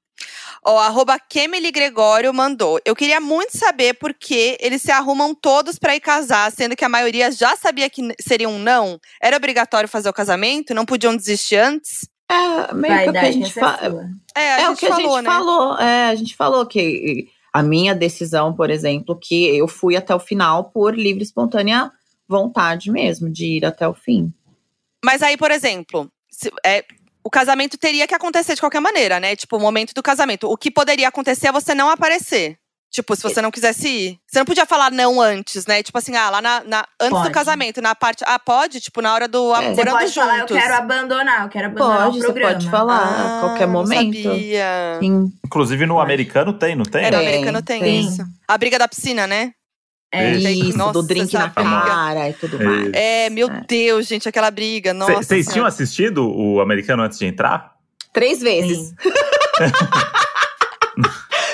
Ó, arroba Kemily Gregório mandou. Eu queria muito saber por que eles se arrumam todos pra ir casar, sendo que a maioria já sabia que seria um não. Era obrigatório fazer o casamento? Não podiam desistir antes? É, meio Vai que o que a gente sua. É, a É gente o que a falou, gente né? falou. É, a gente falou que a minha decisão, por exemplo, que eu fui até o final por livre e espontânea vontade mesmo, de ir até o fim. Mas aí, por exemplo, se- é, o casamento teria que acontecer de qualquer maneira, né? Tipo, o momento do casamento. O que poderia acontecer é você não aparecer. Tipo, se você não quisesse ir. Você não podia falar não antes, né? Tipo assim, ah, lá na, na- antes do Pode. casamento, na parte. Ah, pode? Tipo, na hora do É. Você morando pode juntos. falar, eu quero abandonar, eu quero abandonar Pode, o você programa. pode falar a Ah, qualquer não momento. Sabia. Sim. Inclusive no Pode. americano tem, não tem? É, no Tem, americano tem, tem. isso. A briga da piscina, né? É. Isso. Isso, Nossa, do drink na briga. cara e tudo É mais. É, meu É. Deus, gente, aquela briga. Nossa. Vocês tinham assistido o americano antes de entrar? Três vezes.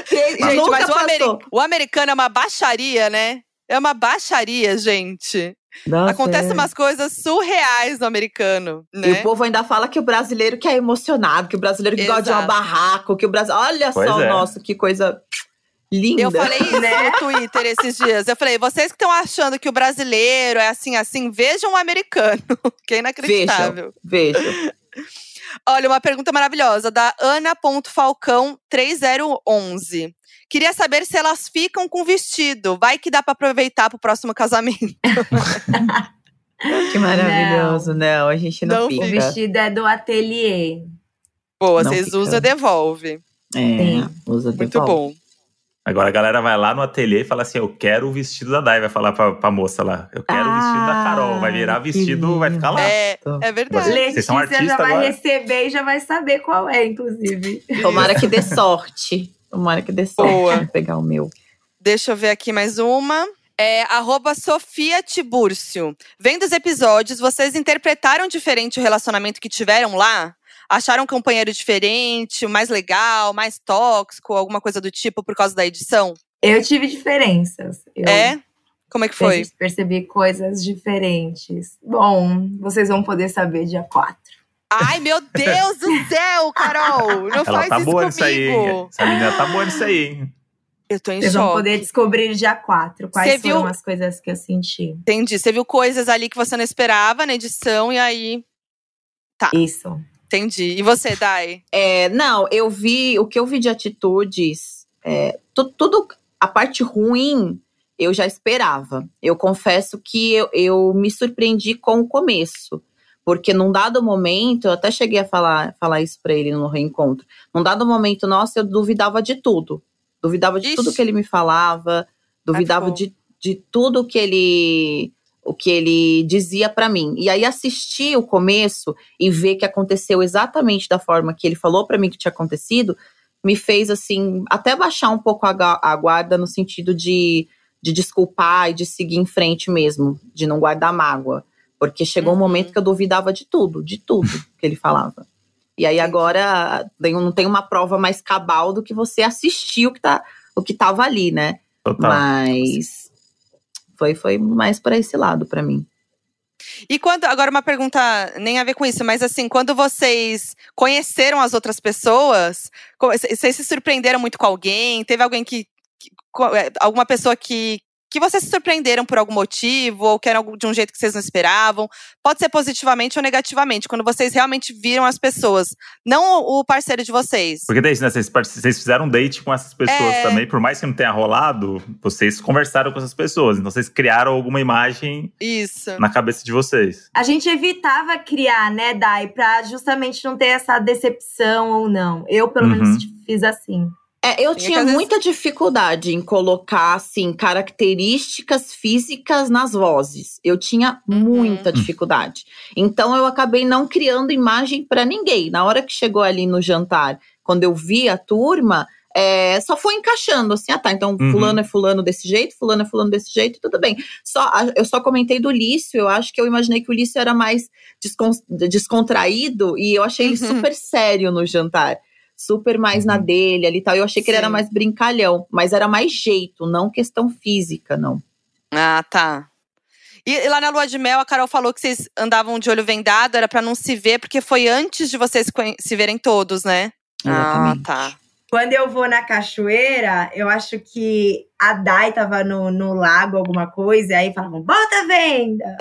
Gente, nunca mas o, passou. ameri- o americano é uma baixaria, né? É uma baixaria, gente. Nossa, Acontecem é. umas coisas surreais no americano, né? E o povo ainda fala que o brasileiro que é emocionado, que o brasileiro que gosta de um Exato. barraco, que o Brasil. Olha Pois só, é. nossa, que coisa linda. Eu falei isso Né? no Twitter esses dias. Eu falei, vocês que estão achando que o brasileiro é assim, assim, vejam o americano, que é inacreditável. Veja, veja. Olha, uma pergunta maravilhosa da Ana.falcão3011. Queria saber se elas ficam com vestido. Vai que dá pra aproveitar pro próximo casamento. Que maravilhoso. Não, a gente não, Não O fica. vestido é do ateliê. Boa, Não vocês fica. usam e devolve. É, Sim. usa Muito devolve. bom. Agora a galera vai lá no ateliê e fala assim: Eu quero o vestido da Dai. Vai falar pra, pra moça lá: Eu quero o vestido da Carol. Vai virar Ah, que vestido, vai ficar lá. É, é verdade. Vocês Letícia são artistas já vai agora? receber e já vai saber qual é, inclusive. Tomara que dê sorte. Tomara que dê sorte Boa. de pegar o meu. Deixa eu ver aqui mais uma. É, arroba Sofia Tibúrcio. Vendo os episódios, vocês interpretaram diferente o relacionamento que tiveram lá? Acharam um companheiro diferente, mais legal, mais tóxico, alguma coisa do tipo por causa da edição? Eu tive diferenças. Eu É? Como é que foi? perce- percebi coisas diferentes. Bom, vocês vão poder saber dia 4. Ai, meu Deus do céu, Carol! Não Ela faz tá isso boa comigo. nisso aí. Essa menina tá boa nisso aí, hein? Eu tô em Vocês choque. vão poder descobrir dia 4 quais Você foram viu- as coisas que eu senti. Entendi. Você viu coisas ali que você não esperava na edição e aí. Isso. Entendi. E você, Dai? É, não, eu vi o que eu vi de atitudes, é, tu- tudo a parte ruim eu já esperava. Eu confesso que eu, eu me surpreendi com o começo. Porque num dado momento, eu até cheguei a falar, falar isso pra ele no reencontro. Num dado momento, nossa, eu duvidava de tudo. Duvidava de Ixi. tudo que ele me falava, duvidava bom. de, de tudo que ele o que ele dizia pra mim. E aí assistir o começo e ver que aconteceu exatamente da forma que ele falou pra mim que tinha acontecido, me fez assim, até baixar um pouco a, guarda no sentido de, de desculpar e de seguir em frente mesmo, de não guardar mágoa. Porque chegou um Uhum. momento que eu duvidava de tudo, de tudo que ele falava. E aí agora tem- não tem uma prova mais cabal do que você assistir o que, tá, o que tava ali, né? Total. Mas foi, foi mais para esse lado pra mim. E quando. Agora, uma pergunta nem a ver com isso, mas assim, quando vocês conheceram as outras pessoas, vocês se surpreenderam muito com alguém? Teve alguém que. que- é, alguma pessoa que. Que vocês se surpreenderam por algum motivo, ou que era de um jeito que vocês não esperavam. Pode ser positivamente ou negativamente, quando vocês realmente viram as pessoas, não o parceiro de vocês. Porque daí, né, vocês fizeram um date com essas pessoas É. também, por mais que não tenha rolado, vocês conversaram com essas pessoas. Então vocês criaram alguma imagem Isso. na cabeça de vocês. A gente evitava criar, né, Dai, pra justamente não ter essa decepção ou não. Eu, pelo Uhum. menos, fiz assim. É, eu tinha vezes- muita dificuldade em colocar, assim, características físicas nas vozes. Eu tinha Uhum. muita dificuldade. Então, eu acabei não criando imagem pra ninguém. Na hora que chegou ali no jantar, quando eu vi a turma, é, só foi encaixando, assim, ah tá, então Uhum. fulano é fulano desse jeito, fulano é fulano desse jeito, tudo bem. Só, eu só comentei do Lício, eu acho que eu imaginei que o Lício era mais descon- descontraído e eu achei ele Uhum. super sério no jantar super mais na Uhum. dele ali e tal. Eu achei que ele era Sim. mais brincalhão, mas era mais jeito, não questão física, não. Ah, tá. E, e lá na lua de mel, a Carol falou que vocês andavam de olho vendado, era pra não se ver, porque foi antes de vocês se verem todos, né? Exatamente. Ah, tá. Quando eu vou na cachoeira, eu acho que a Dai tava no, no lago, alguma coisa, e aí falavam, bota a venda!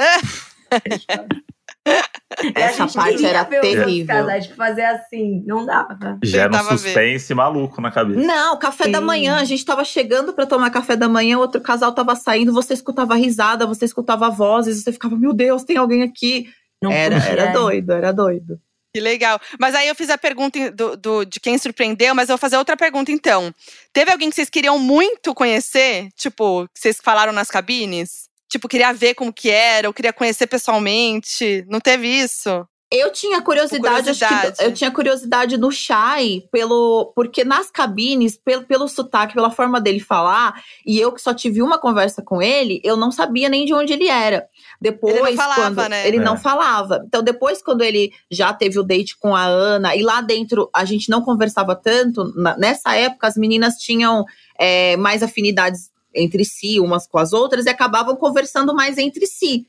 A Essa parte era terrível. casais de fazer assim, não dava. Gera um Tentava ver. suspense maluco na cabeça. Não, café da Sim. manhã, a gente tava chegando pra tomar café da manhã, outro casal tava saindo, você escutava risada, você escutava vozes, você ficava, meu Deus, tem alguém aqui. Não Era, podia. era doido, era doido. Que legal. Mas aí eu fiz a pergunta do, do- de quem surpreendeu, mas eu vou fazer outra pergunta então. Teve alguém que vocês queriam muito conhecer? Tipo, que vocês falaram nas cabines? Tipo, queria ver como que era, ou queria conhecer pessoalmente. Não teve isso? Eu tinha curiosidade, acho curiosidade. que eu tinha curiosidade do Shai, pelo, porque nas cabines, pelo, pelo sotaque, pela forma dele falar, e eu que só tive uma conversa com ele, eu não sabia nem de onde ele era. Depois, Ele não falava, quando né? ele É. não falava. Então, depois, quando ele já teve o date com a Ana, e lá dentro a gente não conversava tanto, na- nessa época as meninas tinham é, mais afinidades entre si, umas com as outras, e acabavam conversando mais entre si.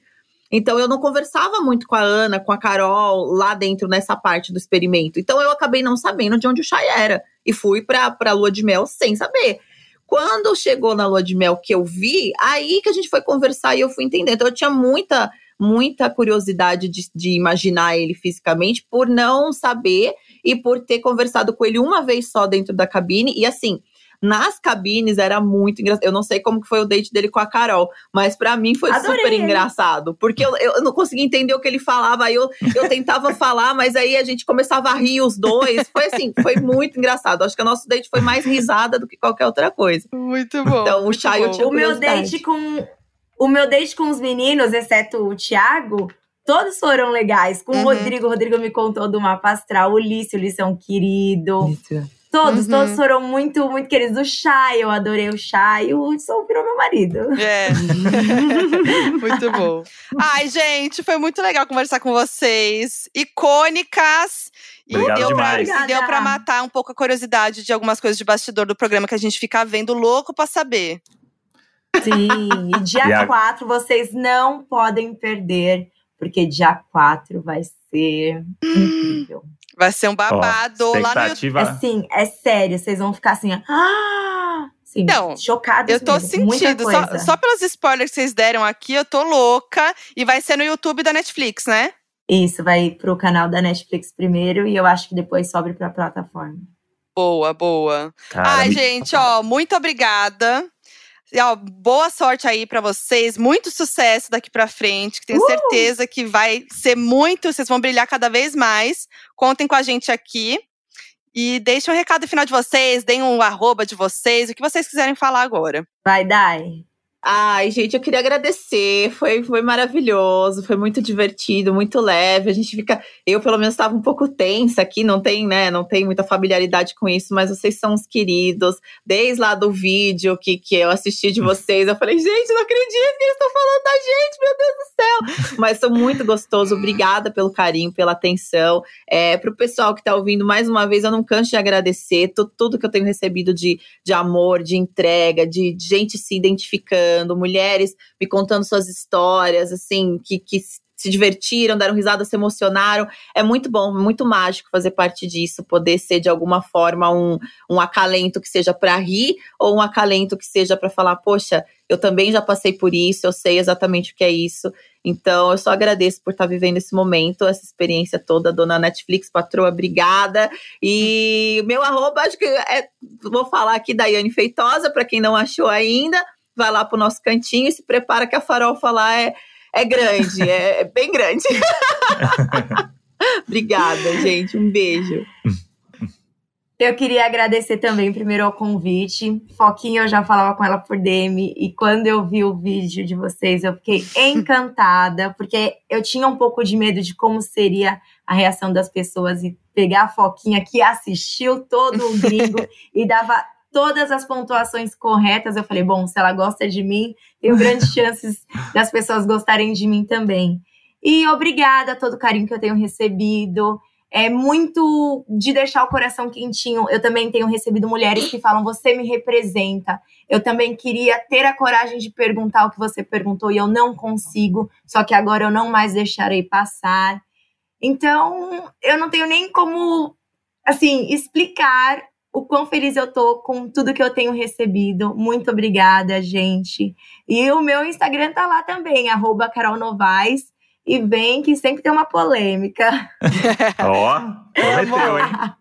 Então eu não conversava muito com a Ana, com a Carol, lá dentro nessa parte do experimento. Então eu acabei não sabendo de onde o Chay era. E fui pra, pra lua de mel sem saber. Quando chegou na lua de mel que eu vi, aí que a gente foi conversar e eu fui entender. Então eu tinha muita, muita curiosidade de, de imaginar ele fisicamente por não saber e por ter conversado com ele uma vez só dentro da cabine. E assim, nas cabines era muito engraçado. Eu não sei como que foi o date dele com a Carol, mas pra mim foi Adorei. super engraçado. Porque eu, eu não conseguia entender o que ele falava. Aí eu, eu tentava falar, mas aí a gente começava a rir os dois. Foi assim, foi muito engraçado. Acho que o nosso date foi mais risada do que qualquer outra coisa. Muito bom. Então, o Chay eu tinha O meu date com o meu date com os meninos, exceto o Thiago, todos foram legais. Com Uhum. o Rodrigo, o Rodrigo me contou do mapa astral, o Ulisses, o Ulisses é um querido. Todos, Uhum. todos foram muito, muito queridos. O Chay, eu adorei o Chay. O Hudson virou meu marido. É. muito bom. Ai, gente, foi muito legal conversar com vocês. Icônicas. E Obrigado deu, demais. e deu pra matar um pouco a curiosidade de algumas coisas de bastidor do programa que a gente fica vendo louco pra saber. Sim, e dia E a- 4 vocês não podem perder, porque dia 4 vai ser incrível. Vai ser um babado lá no YouTube. Assim, é sério, vocês vão ficar assim, ah! Sim, Não, chocada. Eu tô sentindo, só, só pelos spoilers que vocês deram aqui, eu tô louca. E vai ser no YouTube da Netflix, né? Isso, vai pro canal da Netflix primeiro e eu acho que depois sobe pra plataforma. Boa, boa. Cara, Ai, gente, ó, muito obrigada. E, ó, boa sorte aí pra vocês, muito sucesso daqui pra frente, que tenho Uh! certeza que vai ser muito, vocês vão brilhar cada vez mais. Contem com a gente aqui. E deixem um recado final de vocês, deem um arroba de vocês, o que vocês quiserem falar agora. Vai, Dai. Ai, gente, eu queria agradecer. Foi, foi maravilhoso, foi muito divertido, muito leve. A gente fica. Eu, pelo menos, estava um pouco tensa aqui, não tem, né? Não tem muita familiaridade com isso, mas vocês são os queridos. Desde lá do vídeo que, que eu assisti de vocês, eu falei, gente, não acredito que eles estão falando da gente, meu Deus do céu. Mas sou muito gostoso. Obrigada pelo carinho, pela atenção. É, Para o pessoal que está ouvindo, mais uma vez, eu não canso de agradecer tu- tudo que eu tenho recebido de, de amor, de entrega, de gente se identificando, mulheres me contando suas histórias, assim, que, que se divertiram, deram risada, se emocionaram. É muito bom, muito mágico fazer parte disso, poder ser de alguma forma um, um acalento que seja para rir ou um acalento que seja para falar, poxa, eu também já passei por isso, eu sei exatamente o que é isso. Então, eu só agradeço por estar vivendo esse momento, essa experiência toda, dona Netflix, patroa, obrigada. E meu arroba, acho que é, vou falar aqui, Daiane Feitosa, para quem não achou ainda, vai lá pro nosso cantinho e se prepara que a farofa lá é, é grande, é, é bem grande. obrigada, gente, um beijo. Eu queria agradecer também primeiro ao convite. Foquinha, eu já falava com ela por DM e quando eu vi o vídeo de vocês, eu fiquei encantada, porque eu tinha um pouco de medo de como seria a reação das pessoas e pegar a Foquinha que assistiu todo o gringo e dava todas as pontuações corretas. Eu falei, bom, se ela gosta de mim, tenho grandes chances das pessoas gostarem de mim também. E obrigada a todo o carinho que eu tenho recebido é muito de deixar o coração quentinho. Eu também tenho recebido mulheres que falam: você me representa. Eu também queria ter a coragem de perguntar o que você perguntou e eu não consigo, só que agora eu não mais deixarei passar. Então, eu não tenho nem como, assim, explicar o quão feliz eu tô com tudo que eu tenho recebido. Muito obrigada, gente. E o meu Instagram tá lá também, arroba Carol Novaes. E vem que sempre tem uma polêmica. Ó, prometeu, hein?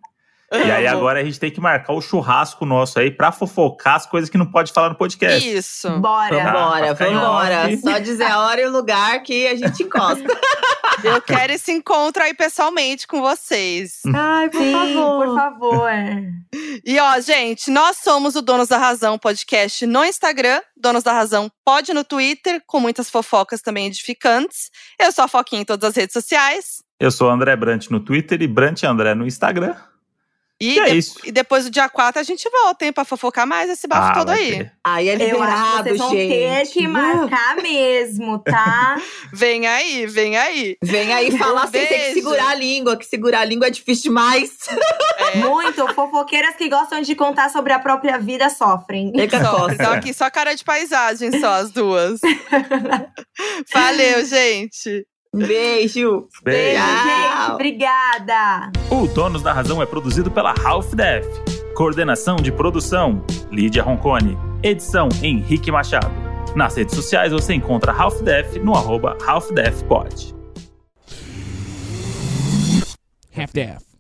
E aí agora a gente tem que marcar o churrasco nosso aí pra fofocar as coisas que não pode falar no podcast. Isso. Bora. Pra ficar em vambora. Só dizer a hora e o lugar que a gente encosta. Eu quero esse encontro aí pessoalmente com vocês. Ai, por Sim, favor. por favor. E ó, gente, nós somos o Donos da Razão podcast no Instagram, Donos da Razão pode no Twitter, com muitas fofocas também edificantes. Eu sou a Foquinha em todas as redes sociais. Eu sou o André Brant no Twitter e Brant André no Instagram. E, E é de- isso. e depois do dia 4 a gente volta, hein, pra fofocar mais esse bafo Ah, todo aí. ter. Aí é Eu acho que liberado, vocês vão gente. ter que marcar mesmo, tá? Vem aí, vem aí. Vem aí falar Um sem ter que segurar a língua, que segurar a língua é difícil demais. É, Muito. Fofoqueiras que gostam de contar sobre a própria vida sofrem. Fica só, costa. então aqui só cara de paisagem, só as duas. Valeu, gente. Um beijo. Beijo. gente. Obrigada. O Donos da Razão é produzido pela Half Def. Coordenação de produção: Lídia Roncone. Edição: Henrique Machado. Nas redes sociais você encontra Half Def no arroba HalfDefPod. Half-Deaf.